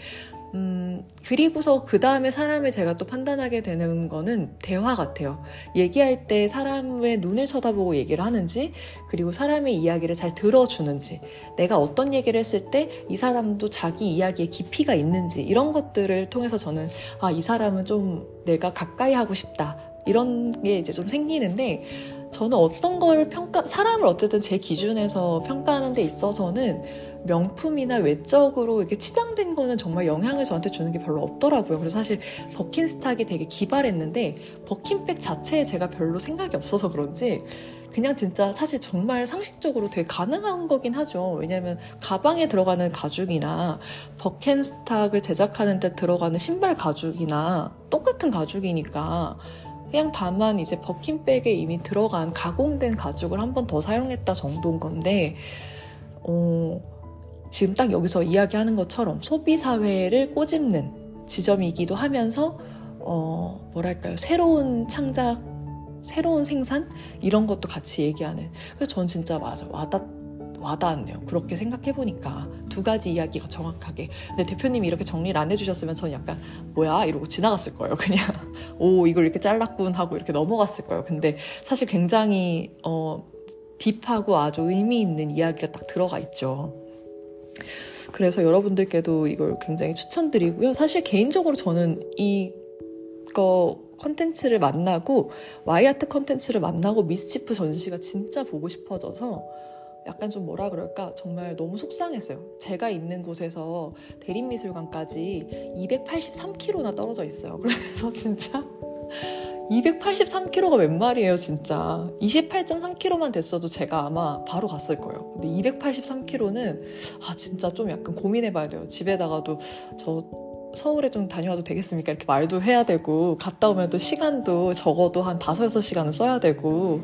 음, 그리고서 그 다음에 사람을 제가 또 판단하게 되는 거는 대화 같아요. 얘기할 때 사람의 눈을 쳐다보고 얘기를 하는지, 그리고 사람의 이야기를 잘 들어주는지, 내가 어떤 얘기를 했을 때 이 사람도 자기 이야기에 깊이가 있는지, 이런 것들을 통해서 저는, 아, 이 사람은 좀 내가 가까이 하고 싶다. 이런 게 이제 좀 생기는데, 저는 어떤 걸 평가, 사람을 어쨌든 제 기준에서 평가하는 데 있어서는 명품이나 외적으로 이렇게 치장된 거는 정말 영향을 저한테 주는 게 별로 없더라고요. 그래서 사실 버킨스탁이 되게 기발했는데 버킨백 자체에 제가 별로 생각이 없어서 그런지 그냥 진짜 사실 정말 상식적으로 되게 가능한 거긴 하죠. 왜냐하면 가방에 들어가는 가죽이나 버켄스탁을 제작하는 데 들어가는 신발 가죽이나 똑같은 가죽이니까 그냥 다만 이제 버킨백에 이미 들어간 가공된 가죽을 한 번 더 사용했다 정도인 건데 어, 지금 딱 여기서 이야기하는 것처럼 소비 사회를 꼬집는 지점이기도 하면서 어, 뭐랄까요 새로운 창작 새로운 생산 이런 것도 같이 얘기하는. 그래서 전 진짜 맞아 와닿 와닿았네요. 그렇게 생각해 보니까 두 가지 이야기가 정확하게. 근데 대표님이 이렇게 정리를 안 해주셨으면 전 약간 뭐야 이러고 지나갔을 거예요. 그냥 [laughs] 오 이걸 이렇게 잘랐군 하고 이렇게 넘어갔을 거예요. 근데 사실 굉장히 어 딥하고 아주 의미 있는 이야기가 딱 들어가 있죠. 그래서 여러분들께도 이걸 굉장히 추천드리고요. 사실 개인적으로 저는 이거 컨텐츠를 만나고 와이아트 컨텐츠를 만나고 미스치프 전시가 진짜 보고 싶어져서 약간 좀 뭐라 그럴까 정말 너무 속상했어요. 제가 있는 곳에서 대림미술관까지 283km나 떨어져 있어요. [laughs] 그래서 진짜 283km가 웬 말이에요, 진짜. 28.3km만 됐어도 제가 아마 바로 갔을 거예요. 근데 283km는, 아, 진짜 좀 약간 고민해봐야 돼요. 집에다가도 저 서울에 좀 다녀와도 되겠습니까? 이렇게 말도 해야 되고, 갔다 오면 또 시간도 적어도 한 5, 6시간은 써야 되고,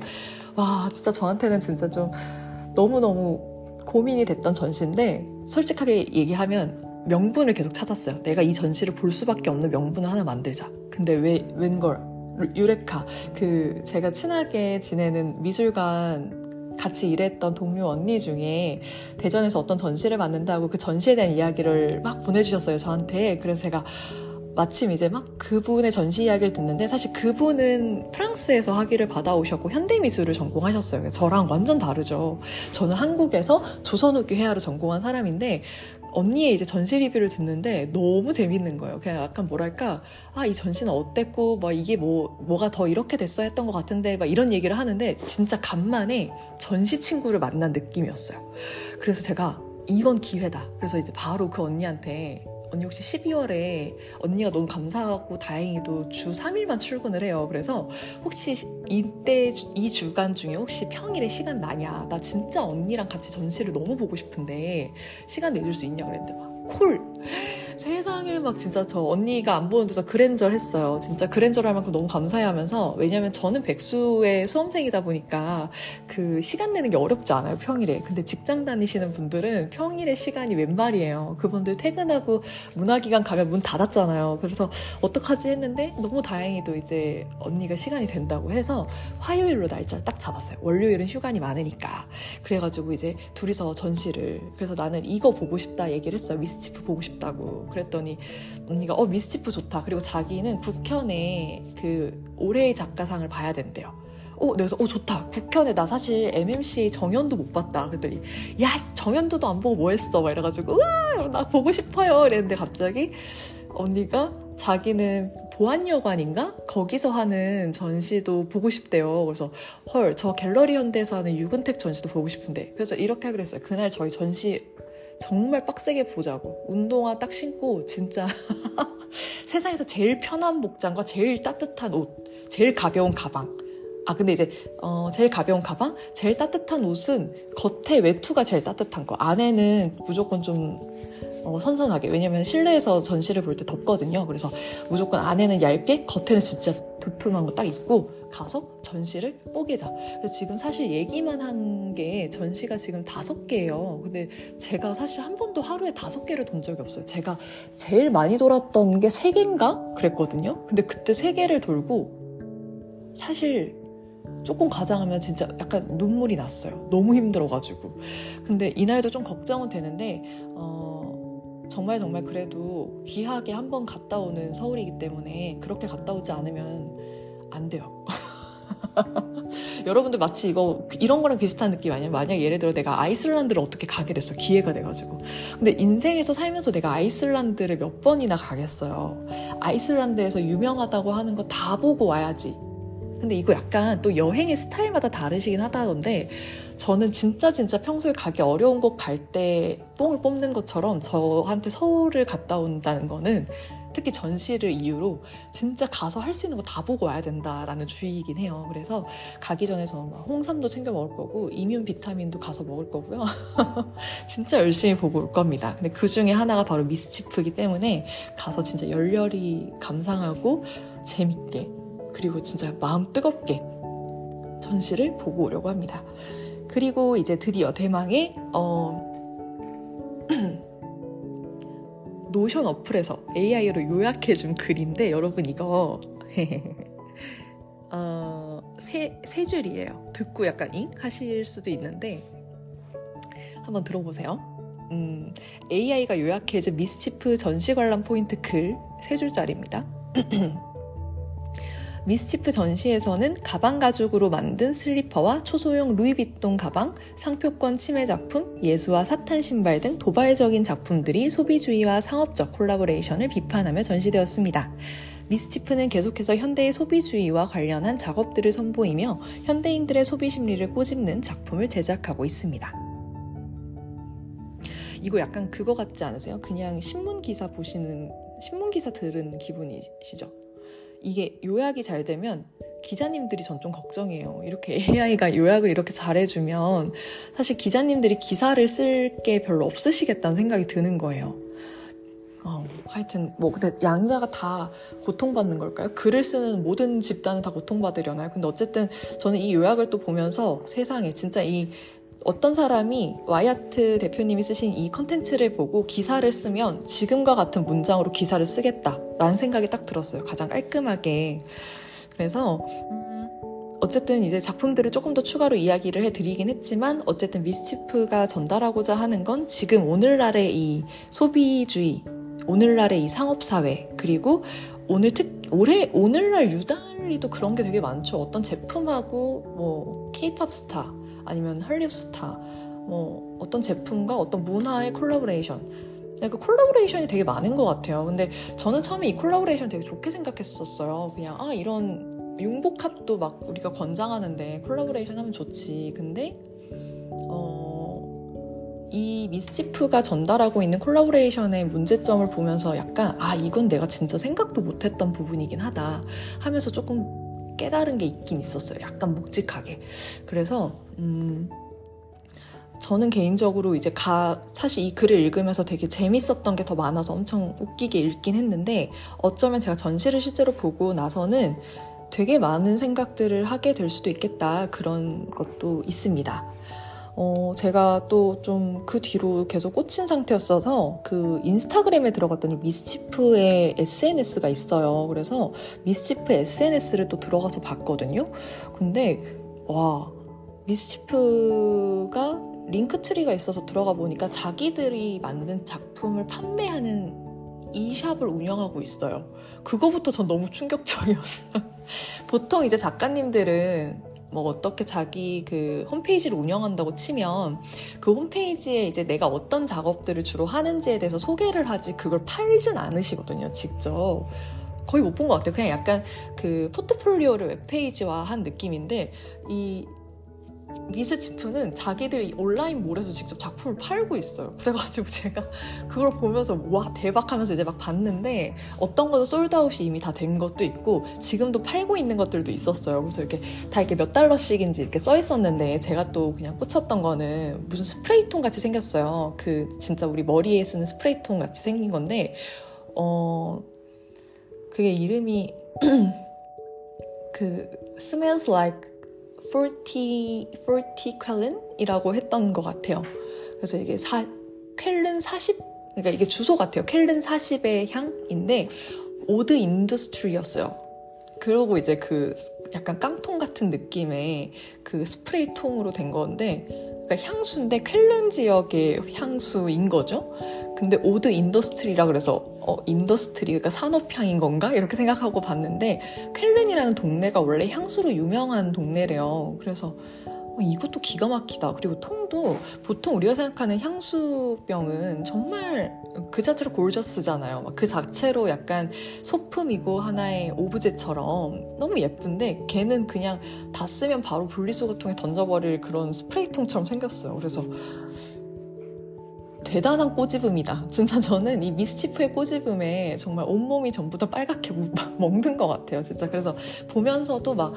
와, 진짜 저한테는 진짜 좀 너무너무 고민이 됐던 전시인데, 솔직하게 얘기하면 명분을 계속 찾았어요. 내가 이 전시를 볼 수밖에 없는 명분을 하나 만들자. 근데 왜, 웬걸, 유레카 그 제가 친하게 지내는 미술관 같이 일했던 동료 언니 중에 대전에서 어떤 전시를 봤는다고 그 전시에 대한 이야기를 막 보내주셨어요 저한테 그래서 제가 마침 이제 막 그분의 전시 이야기를 듣는데 사실 그분은 프랑스에서 학위를 받아오셨고 현대미술을 전공하셨어요. 저랑 완전 다르죠. 저는 한국에서 조선후기 회화를 전공한 사람인데 언니의 이제 전시 리뷰를 듣는데 너무 재밌는 거예요. 그냥 약간 뭐랄까, 아, 이 전시는 어땠고, 뭐 이게 뭐, 뭐가 더 이렇게 됐어야 했던 것 같은데, 막 이런 얘기를 하는데, 진짜 간만에 전시 친구를 만난 느낌이었어요. 그래서 제가, 이건 기회다. 그래서 이제 바로 그 언니한테 언니 혹시 12월에 언니가 너무 감사하고 다행히도 주 3일만 출근을 해요. 그래서 혹시 이때 이 주간 중에 혹시 평일에 시간 나냐? 나 진짜 언니랑 같이 전시를 너무 보고 싶은데 시간 내줄 수 있냐 그랬는데 막 콜. 세상에 막 진짜 저 언니가 안 보는 데서 그랜저를 했어요. 진짜 그랜저를 할 만큼 너무 감사해 하면서 왜냐면 저는 백수의 수험생이다 보니까 그 시간 내는 게 어렵지 않아요, 평일에. 근데 직장 다니시는 분들은 평일에 시간이 웬 말이에요. 그분들 퇴근하고 문화기관 가면 문 닫았잖아요. 그래서 어떡하지 했는데 너무 다행히도 이제 언니가 시간이 된다고 해서 화요일로 날짜를 딱 잡았어요. 월요일은 휴관이 많으니까. 그래가지고 이제 둘이서 전시를. 그래서 나는 이거 보고 싶다 얘기를 했어요. 미스치프 보고 싶다고. 그랬더니 언니가 어 미스치프 좋다. 그리고 자기는 국현의 그 올해의 작가상을 봐야 된대요. 어, 그래서 어 좋다. 국현에 나 사실 MMC 정연도 못 봤다. 그랬더니 야 정연도도 안 보고 뭐 했어? 막 이래가지고 우와 나 보고 싶어요. 이랬는데 갑자기 언니가 자기는 보안여관인가? 거기서 하는 전시도 보고 싶대요. 그래서 헐, 저 갤러리 현대에서 하는 유근택 전시도 보고 싶은데. 그래서 이렇게 하기로 했어요. 그날 저희 전시 정말 빡세게 보자고. 운동화 딱 신고 진짜 [laughs] 세상에서 제일 편한 복장과 제일 따뜻한 옷, 제일 가벼운 가방. 아 근데 이제 어 제일 가벼운 가방, 제일 따뜻한 옷은 겉에 외투가 제일 따뜻한 거. 안에는 무조건 좀 어, 선선하게. 왜냐면 실내에서 전시를 볼 때 덥거든요. 그래서 무조건 안에는 얇게, 겉에는 진짜 두툼한 거 딱 입고 가서 전시를 뽀개자. 그래서 지금 사실 얘기만 한 게 전시가 지금 다섯 개예요. 근데 제가 사실 한 번도 하루에 다섯 개를 돈 적이 없어요. 제가 제일 많이 돌았던 게 세 개인가 그랬거든요. 근데 그때 세 개를 돌고 사실 조금 가장하면 진짜 약간 눈물이 났어요. 너무 힘들어가지고. 근데 이날도 좀 걱정은 되는데, 어, 정말 정말 그래도 귀하게 한번 갔다 오는 서울이기 때문에 그렇게 갔다 오지 않으면 안 돼요. [laughs] 여러분들 마치 이거 이런 거랑 비슷한 느낌 아니에요? 만약 예를 들어 내가 아이슬란드를 어떻게 가게 됐어 기회가 돼가지고 근데 인생에서 살면서 내가 아이슬란드를 몇 번이나 가겠어요 아이슬란드에서 유명하다고 하는 거 다 보고 와야지 근데 이거 약간 또 여행의 스타일마다 다르시긴 하다던데 저는 진짜 진짜 평소에 가기 어려운 곳 갈 때 뽕을 뽑는 것처럼 저한테 서울을 갔다 온다는 거는 특히 전시를 이유로 진짜 가서 할 수 있는 거 다 보고 와야 된다라는 주의이긴 해요. 그래서 가기 전에 저는 막 홍삼도 챙겨 먹을 거고 이뮨 비타민도 가서 먹을 거고요. [laughs] 진짜 열심히 보고 올 겁니다. 근데 그 중에 하나가 바로 미스치프이기 때문에 가서 진짜 열렬히 감상하고 재밌게 그리고 진짜 마음 뜨겁게 전시를 보고 오려고 합니다. 그리고 이제 드디어 대망의 어 [clears throat] 노션 어플에서 AI로 요약해준 글인데 여러분 이거 [laughs] 어, 세, 세 줄이에요. 듣고 약간 잉? 하실 수도 있는데 한번 들어보세요. 음, AI가 요약해준 미스치프 전시 관람 포인트 글 세 줄짜리입니다. [clears throat] 미스치프 전시에서는 가방 가죽으로 만든 슬리퍼와 초소형 루이비통 가방, 상표권 침해 작품, 예수와 사탄 신발 등 도발적인 작품들이 소비주의와 상업적 collaboration을 비판하며 전시되었습니다. 미스치프는 계속해서 현대의 소비주의와 관련한 작업들을 선보이며 현대인들의 소비 심리를 꼬집는 작품을 제작하고 있습니다. 이거 약간 그거 같지 않으세요? 그냥 신문 기사 보시는 신문 기사 들은 기분이시죠? 이게 요약이 잘 되면 기자님들이 전 좀 걱정이에요. 이렇게 [laughs] AI가 요약을 이렇게 잘해주면 사실 기자님들이 기사를 쓸 게 별로 없으시겠다는 생각이 드는 거예요. 어, 하여튼 뭐 근데 양자가 다 고통받는 걸까요? 글을 쓰는 모든 집단은 다 고통받으려나요? 근데 어쨌든 저는 이 요약을 또 보면서 세상에 진짜 이 어떤 사람이 와이아트 대표님이 쓰신 이 컨텐츠를 보고 기사를 쓰면 지금과 같은 문장으로 기사를 쓰겠다라는 생각이 딱 들었어요. 가장 깔끔하게. 그래서 어쨌든 이제 작품들을 조금 더 추가로 이야기를 해드리긴 했지만 어쨌든 미스치프가 전달하고자 하는 건 지금 오늘날의 이 소비주의, 오늘날의 이 상업사회 그리고 오늘 특 올해 오늘날 유달리도 그런 게 되게 많죠. 어떤 제품하고 뭐 케이팝 스타 아니면 헐리우드 스타, 뭐 어떤 제품과 어떤 문화의 콜라보레이션. 그 collaboration이 되게 많은 것 같아요. 근데 저는 처음에 이 콜라보레이션 되게 좋게 생각했었어요. 그냥 아 이런 융복합도 막 우리가 권장하는데 콜라보레이션 하면 좋지. 근데 어, 이 미스치프가 전달하고 있는 collaboration의 문제점을 보면서 약간 아 이건 내가 진짜 생각도 못했던 부분이긴 하다 하면서 조금 깨달은 게 있긴 있었어요. 약간 묵직하게. 그래서 음, 저는 개인적으로 이제 가 사실 이 글을 읽으면서 되게 재밌었던 게 더 많아서 엄청 웃기게 읽긴 했는데 어쩌면 제가 전시를 실제로 보고 나서는 되게 많은 생각들을 하게 될 수도 있겠다 그런 것도 있습니다. 어, 제가 또 좀 그 뒤로 계속 꽂힌 상태였어서 그 인스타그램에 들어갔더니 미스치프의 SNS가 있어요. 그래서 미스치프 SNS를 또 들어가서 봤거든요. 근데, 와, 미스치프가 링크트리가 있어서 들어가 보니까 자기들이 만든 작품을 판매하는 이 샵을 운영하고 있어요. 그거부터 전 너무 충격적이었어요. [laughs] 보통 이제 작가님들은 뭐 어떻게 자기 그 홈페이지를 운영한다고 치면 그 홈페이지에 이제 내가 어떤 작업들을 주로 하는지에 대해서 소개를 하지 그걸 팔진 않으시거든요, 직접. 거의 못 본 것 같아요. 그냥 약간 그 포트폴리오를 웹페이지화 한 느낌인데 이 미스치프는 자기들이 온라인 몰에서 직접 작품을 팔고 있어요. 그래가지고 [laughs] 제가 그걸 보면서 와 대박 하면서 이제 막 봤는데 어떤 거는 솔드아웃이 이미 다 된 것도 있고 지금도 팔고 있는 것들도 있었어요. 그래서 이렇게 다 이렇게 몇 달러씩인지 이렇게 써 있었는데 제가 또 그냥 꽂혔던 거는 무슨 스프레이통 같이 생겼어요. 그 진짜 우리 머리에 쓰는 스프레이통 같이 생긴 건데 어 그게 이름이 [clears throat] 그 smells like 40, 40 쾰른이라고 했던 것 같아요. 그래서 이게 사, 쾰른 40, 그러니까 이게 주소 같아요. 쾰른 40의 향인데, eau de industry였어요. 그러고 이제 그 약간 깡통 같은 느낌의 그 스프레이 통으로 된 건데, 그러니까 향수인데 쾰른 지역의 향수인 거죠. 근데 eau de industry라 그래서 어 industry 그러니까 산업향인 건가 이렇게 생각하고 봤는데 쾰른이라는 동네가 원래 향수로 유명한 동네래요. 그래서 어, 이것도 기가 막히다. 그리고 통도 보통 우리가 생각하는 향수병은 정말 그 자체로 gorgeous잖아요. 그 자체로 약간 소품이고 하나의 오브제처럼 너무 예쁜데 걔는 그냥 다 쓰면 바로 분리수거통에 던져버릴 그런 스프레이통처럼 생겼어요. 그래서 대단한 꼬집음이다. 진짜 저는 이 미스치프의 꼬집음에 정말 온몸이 전부 다 빨갛게 먹는 것 같아요. 진짜. 그래서 보면서도 막,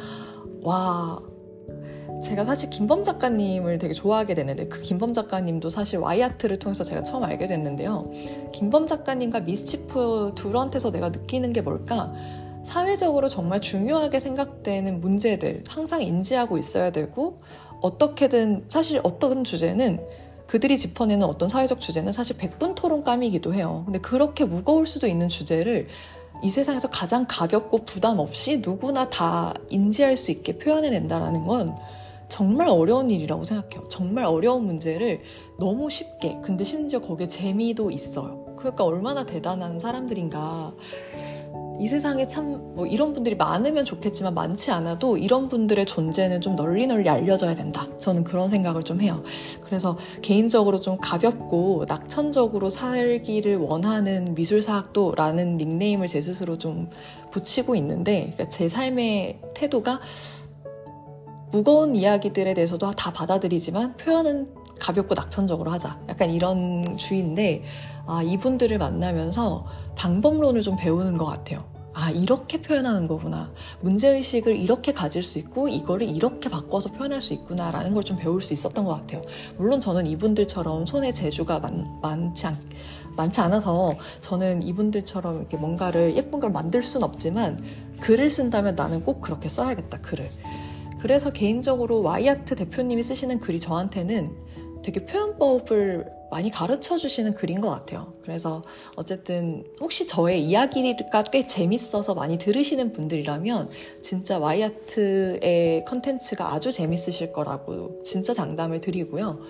와, 제가 사실 김범 작가님을 되게 좋아하게 됐는데 그 김범 작가님도 사실 와이아트를 통해서 제가 처음 알게 됐는데요. 김범 작가님과 미스치프 둘한테서 내가 느끼는 게 뭘까? 사회적으로 정말 중요하게 생각되는 문제들 항상 인지하고 있어야 되고 어떻게든 사실 어떤 주제는 그들이 짚어내는 어떤 사회적 주제는 사실 백분 토론감이기도 해요. 근데 그렇게 무거울 수도 있는 주제를 이 세상에서 가장 가볍고 부담 없이 누구나 다 인지할 수 있게 표현해낸다라는 건 정말 어려운 일이라고 생각해요. 정말 어려운 문제를 너무 쉽게, 근데 심지어 거기에 재미도 있어요. 그러니까 얼마나 대단한 사람들인가. 이 세상에 참 뭐 이런 분들이 많으면 좋겠지만 많지 않아도 이런 분들의 존재는 좀 널리 널리 알려져야 된다. 저는 그런 생각을 좀 해요. 그래서 개인적으로 좀 가볍고 낙천적으로 살기를 원하는 미술사학도라는 닉네임을 제 스스로 좀 붙이고 있는데 그러니까 제 삶의 태도가 무거운 이야기들에 대해서도 다 받아들이지만 표현은 가볍고 낙천적으로 하자. 약간 이런 주의인데, 아, 이분들을 만나면서 방법론을 좀 배우는 것 같아요. 아, 이렇게 표현하는 거구나. 문제의식을 이렇게 가질 수 있고, 이거를 이렇게 바꿔서 표현할 수 있구나라는 걸 좀 배울 수 있었던 것 같아요. 물론 저는 이분들처럼 손에 재주가 많, 많지 않, 많지 않아서 저는 이분들처럼 이렇게 뭔가를 예쁜 걸 만들 순 없지만, 글을 쓴다면 나는 꼭 그렇게 써야겠다, 글을. 그래서 개인적으로 와이아트 대표님이 쓰시는 글이 저한테는 되게 표현법을 많이 가르쳐 주시는 글인 것 같아요. 그래서 어쨌든 혹시 저의 이야기가 꽤 재밌어서 많이 들으시는 분들이라면 진짜 와이아트의 컨텐츠가 아주 재밌으실 거라고 진짜 장담을 드리고요.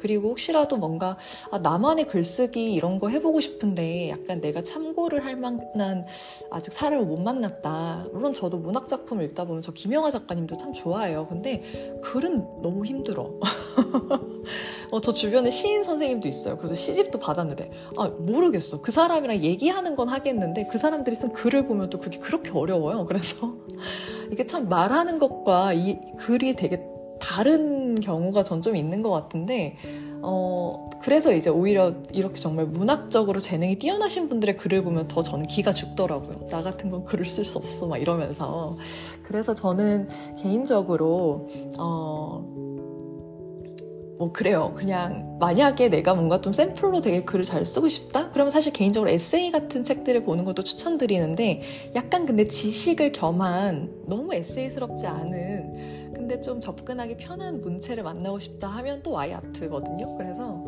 그리고 혹시라도 뭔가 아, 나만의 글쓰기 이런 거 해보고 싶은데 약간 내가 참고를 할 만한 아직 사람을 못 만났다. 물론 저도 문학 작품 읽다 보면 저 김영하 작가님도 참 좋아해요. 근데 글은 너무 힘들어. [laughs] 어, 저 주변에 시인 선생님도 있어요. 그래서 시집도 받았는데 아 모르겠어. 그 사람이랑 얘기하는 건 하겠는데 그 사람들이 쓴 글을 보면 또 그게 그렇게 어려워요. 그래서 [laughs] 이게 참 말하는 것과 이 글이 되게 다른 경우가 전 좀 있는 것 같은데, 어, 그래서 이제 오히려 이렇게 정말 문학적으로 재능이 뛰어나신 분들의 글을 보면 더 저는 기가 죽더라고요. 나 같은 건 글을 쓸 수 없어, 막 이러면서. 그래서 저는 개인적으로, 어, 뭐 그래요. 그냥 만약에 내가 뭔가 좀 샘플로 되게 글을 잘 쓰고 싶다? 그러면 사실 개인적으로 에세이 같은 책들을 보는 것도 추천드리는데 약간 근데 지식을 겸한 너무 에세이스럽지 않은 근데 좀 접근하기 편한 문체를 만나고 싶다 하면 또 와이아트거든요. 그래서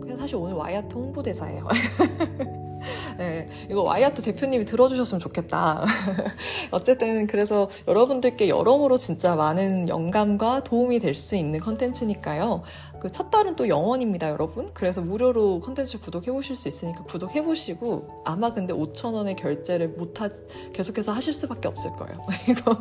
그냥 사실 오늘 와이아트 홍보대사예요. [laughs] 네, 이거 와이아트 대표님이 들어주셨으면 좋겠다. [laughs] 어쨌든 그래서 여러분들께 여러모로 진짜 많은 영감과 도움이 될 수 있는 컨텐츠니까요. 그 첫 달은 또 영원입니다, 여러분. 그래서 무료로 컨텐츠 구독해 보실 수 있으니까 구독해 보시고 아마 근데 5천 원의 결제를 못 하, 계속해서 하실 수밖에 없을 거예요. [laughs] 이거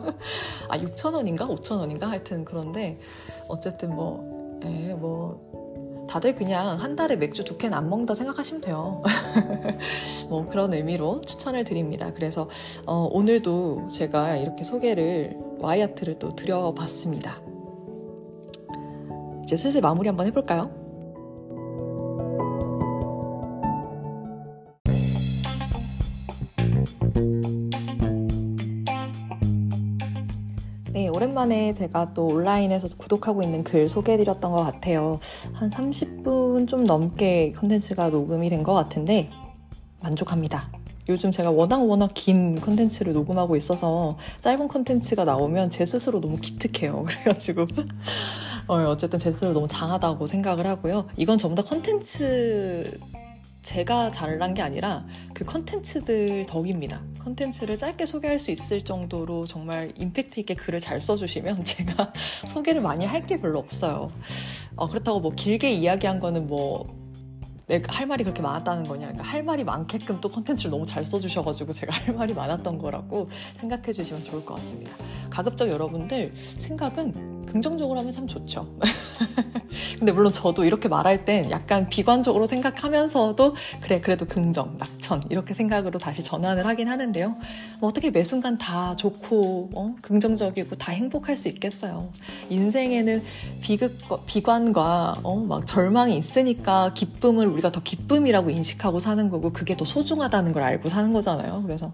아 6천 원인가 5천 원인가 하여튼 그런데 어쨌든 뭐, 에, 예, 뭐 다들 그냥 한 달에 맥주 두 캔 안 먹는다 생각하시면 돼요. [laughs] 뭐 그런 의미로 추천을 드립니다. 그래서 어, 오늘도 제가 이렇게 소개를 와이아트를 또 드려봤습니다. 이제 슬슬 마무리 한번 해볼까요? 오랜만에 제가 또 온라인에서 구독하고 있는 글 소개해드렸던 것 같아요. 한 30분 좀 넘게 컨텐츠가 녹음이 된 것 같은데 만족합니다. 요즘 제가 워낙 워낙 긴 컨텐츠를 녹음하고 있어서 짧은 컨텐츠가 나오면 제 스스로 너무 기특해요. [laughs] 그래가지고 어, 어쨌든 제 스스로 너무 장하다고 생각을 하고요. 이건 전부 다 컨텐츠 제가 잘난 게 아니라 그 컨텐츠들 덕입니다. 컨텐츠를 짧게 소개할 수 있을 정도로 정말 임팩트 있게 글을 잘 써주시면 [laughs] 제가 소개를 많이 할 게 별로 없어요. 어, 그렇다고 뭐 길게 이야기한 거는 뭐 내가 할 말이 그렇게 많았다는 거냐. 그러니까 할 말이 많게끔 또 컨텐츠를 너무 잘 써주셔가지고 제가 할 말이 많았던 거라고 생각해 주시면 좋을 것 같습니다. 가급적 여러분들 생각은 긍정적으로 하면 참 좋죠. [laughs] 근데 물론 저도 이렇게 말할 땐 약간 비관적으로 생각하면서도 그래 그래도 긍정, 낙천 이렇게 생각으로 다시 전환을 하긴 하는데요. 뭐 어떻게 매 순간 다 좋고 어? 긍정적이고 다 행복할 수 있겠어요. 인생에는 비극 비관과 어? 막 절망이 있으니까 기쁨을 우리가 더 기쁨이라고 인식하고 사는 거고 그게 더 소중하다는 걸 알고 사는 거잖아요. 그래서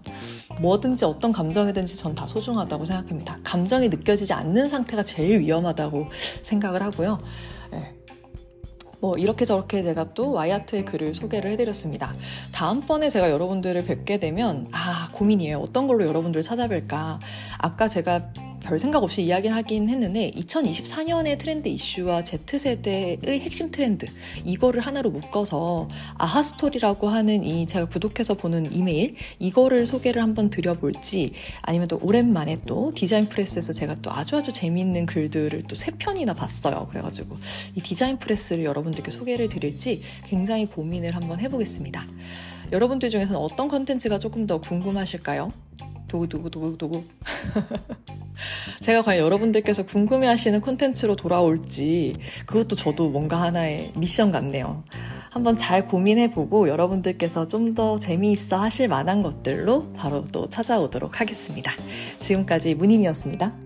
뭐든지 어떤 감정이든지 전 다 소중하다고 생각합니다. 감정이 느껴지지 않는 상태가 제일 위험하다고 생각을 하고요. 네. 뭐 이렇게 저렇게 제가 또 와이아트의 글을 소개를 해드렸습니다. 다음번에 제가 여러분들을 뵙게 되면 아 고민이에요. 어떤 걸로 여러분들을 찾아뵐까? 아까 제가 별 생각 없이 이야기하긴 했는데 2024년의 트렌드 이슈와 Z세대의 핵심 트렌드 이거를 하나로 묶어서 아하 스토리라고 하는 이 제가 구독해서 보는 이메일 이거를 소개를 한번 드려볼지 아니면 또 오랜만에 또 디자인 프레스에서 제가 또 아주 아주 재미있는 글들을 또 세 편이나 봤어요. 그래가지고 이 디자인 프레스를 여러분들께 소개를 드릴지 굉장히 고민을 한번 해보겠습니다. 여러분들 중에서는 어떤 컨텐츠가 조금 더 궁금하실까요? 두구두구두구두구. [laughs] 제가 과연 여러분들께서 궁금해하시는 콘텐츠로 돌아올지 그것도 저도 뭔가 하나의 미션 같네요. 한번 잘 고민해보고 여러분들께서 좀 더 재미있어 하실 만한 것들로 바로 또 찾아오도록 하겠습니다. 지금까지 문인이었습니다.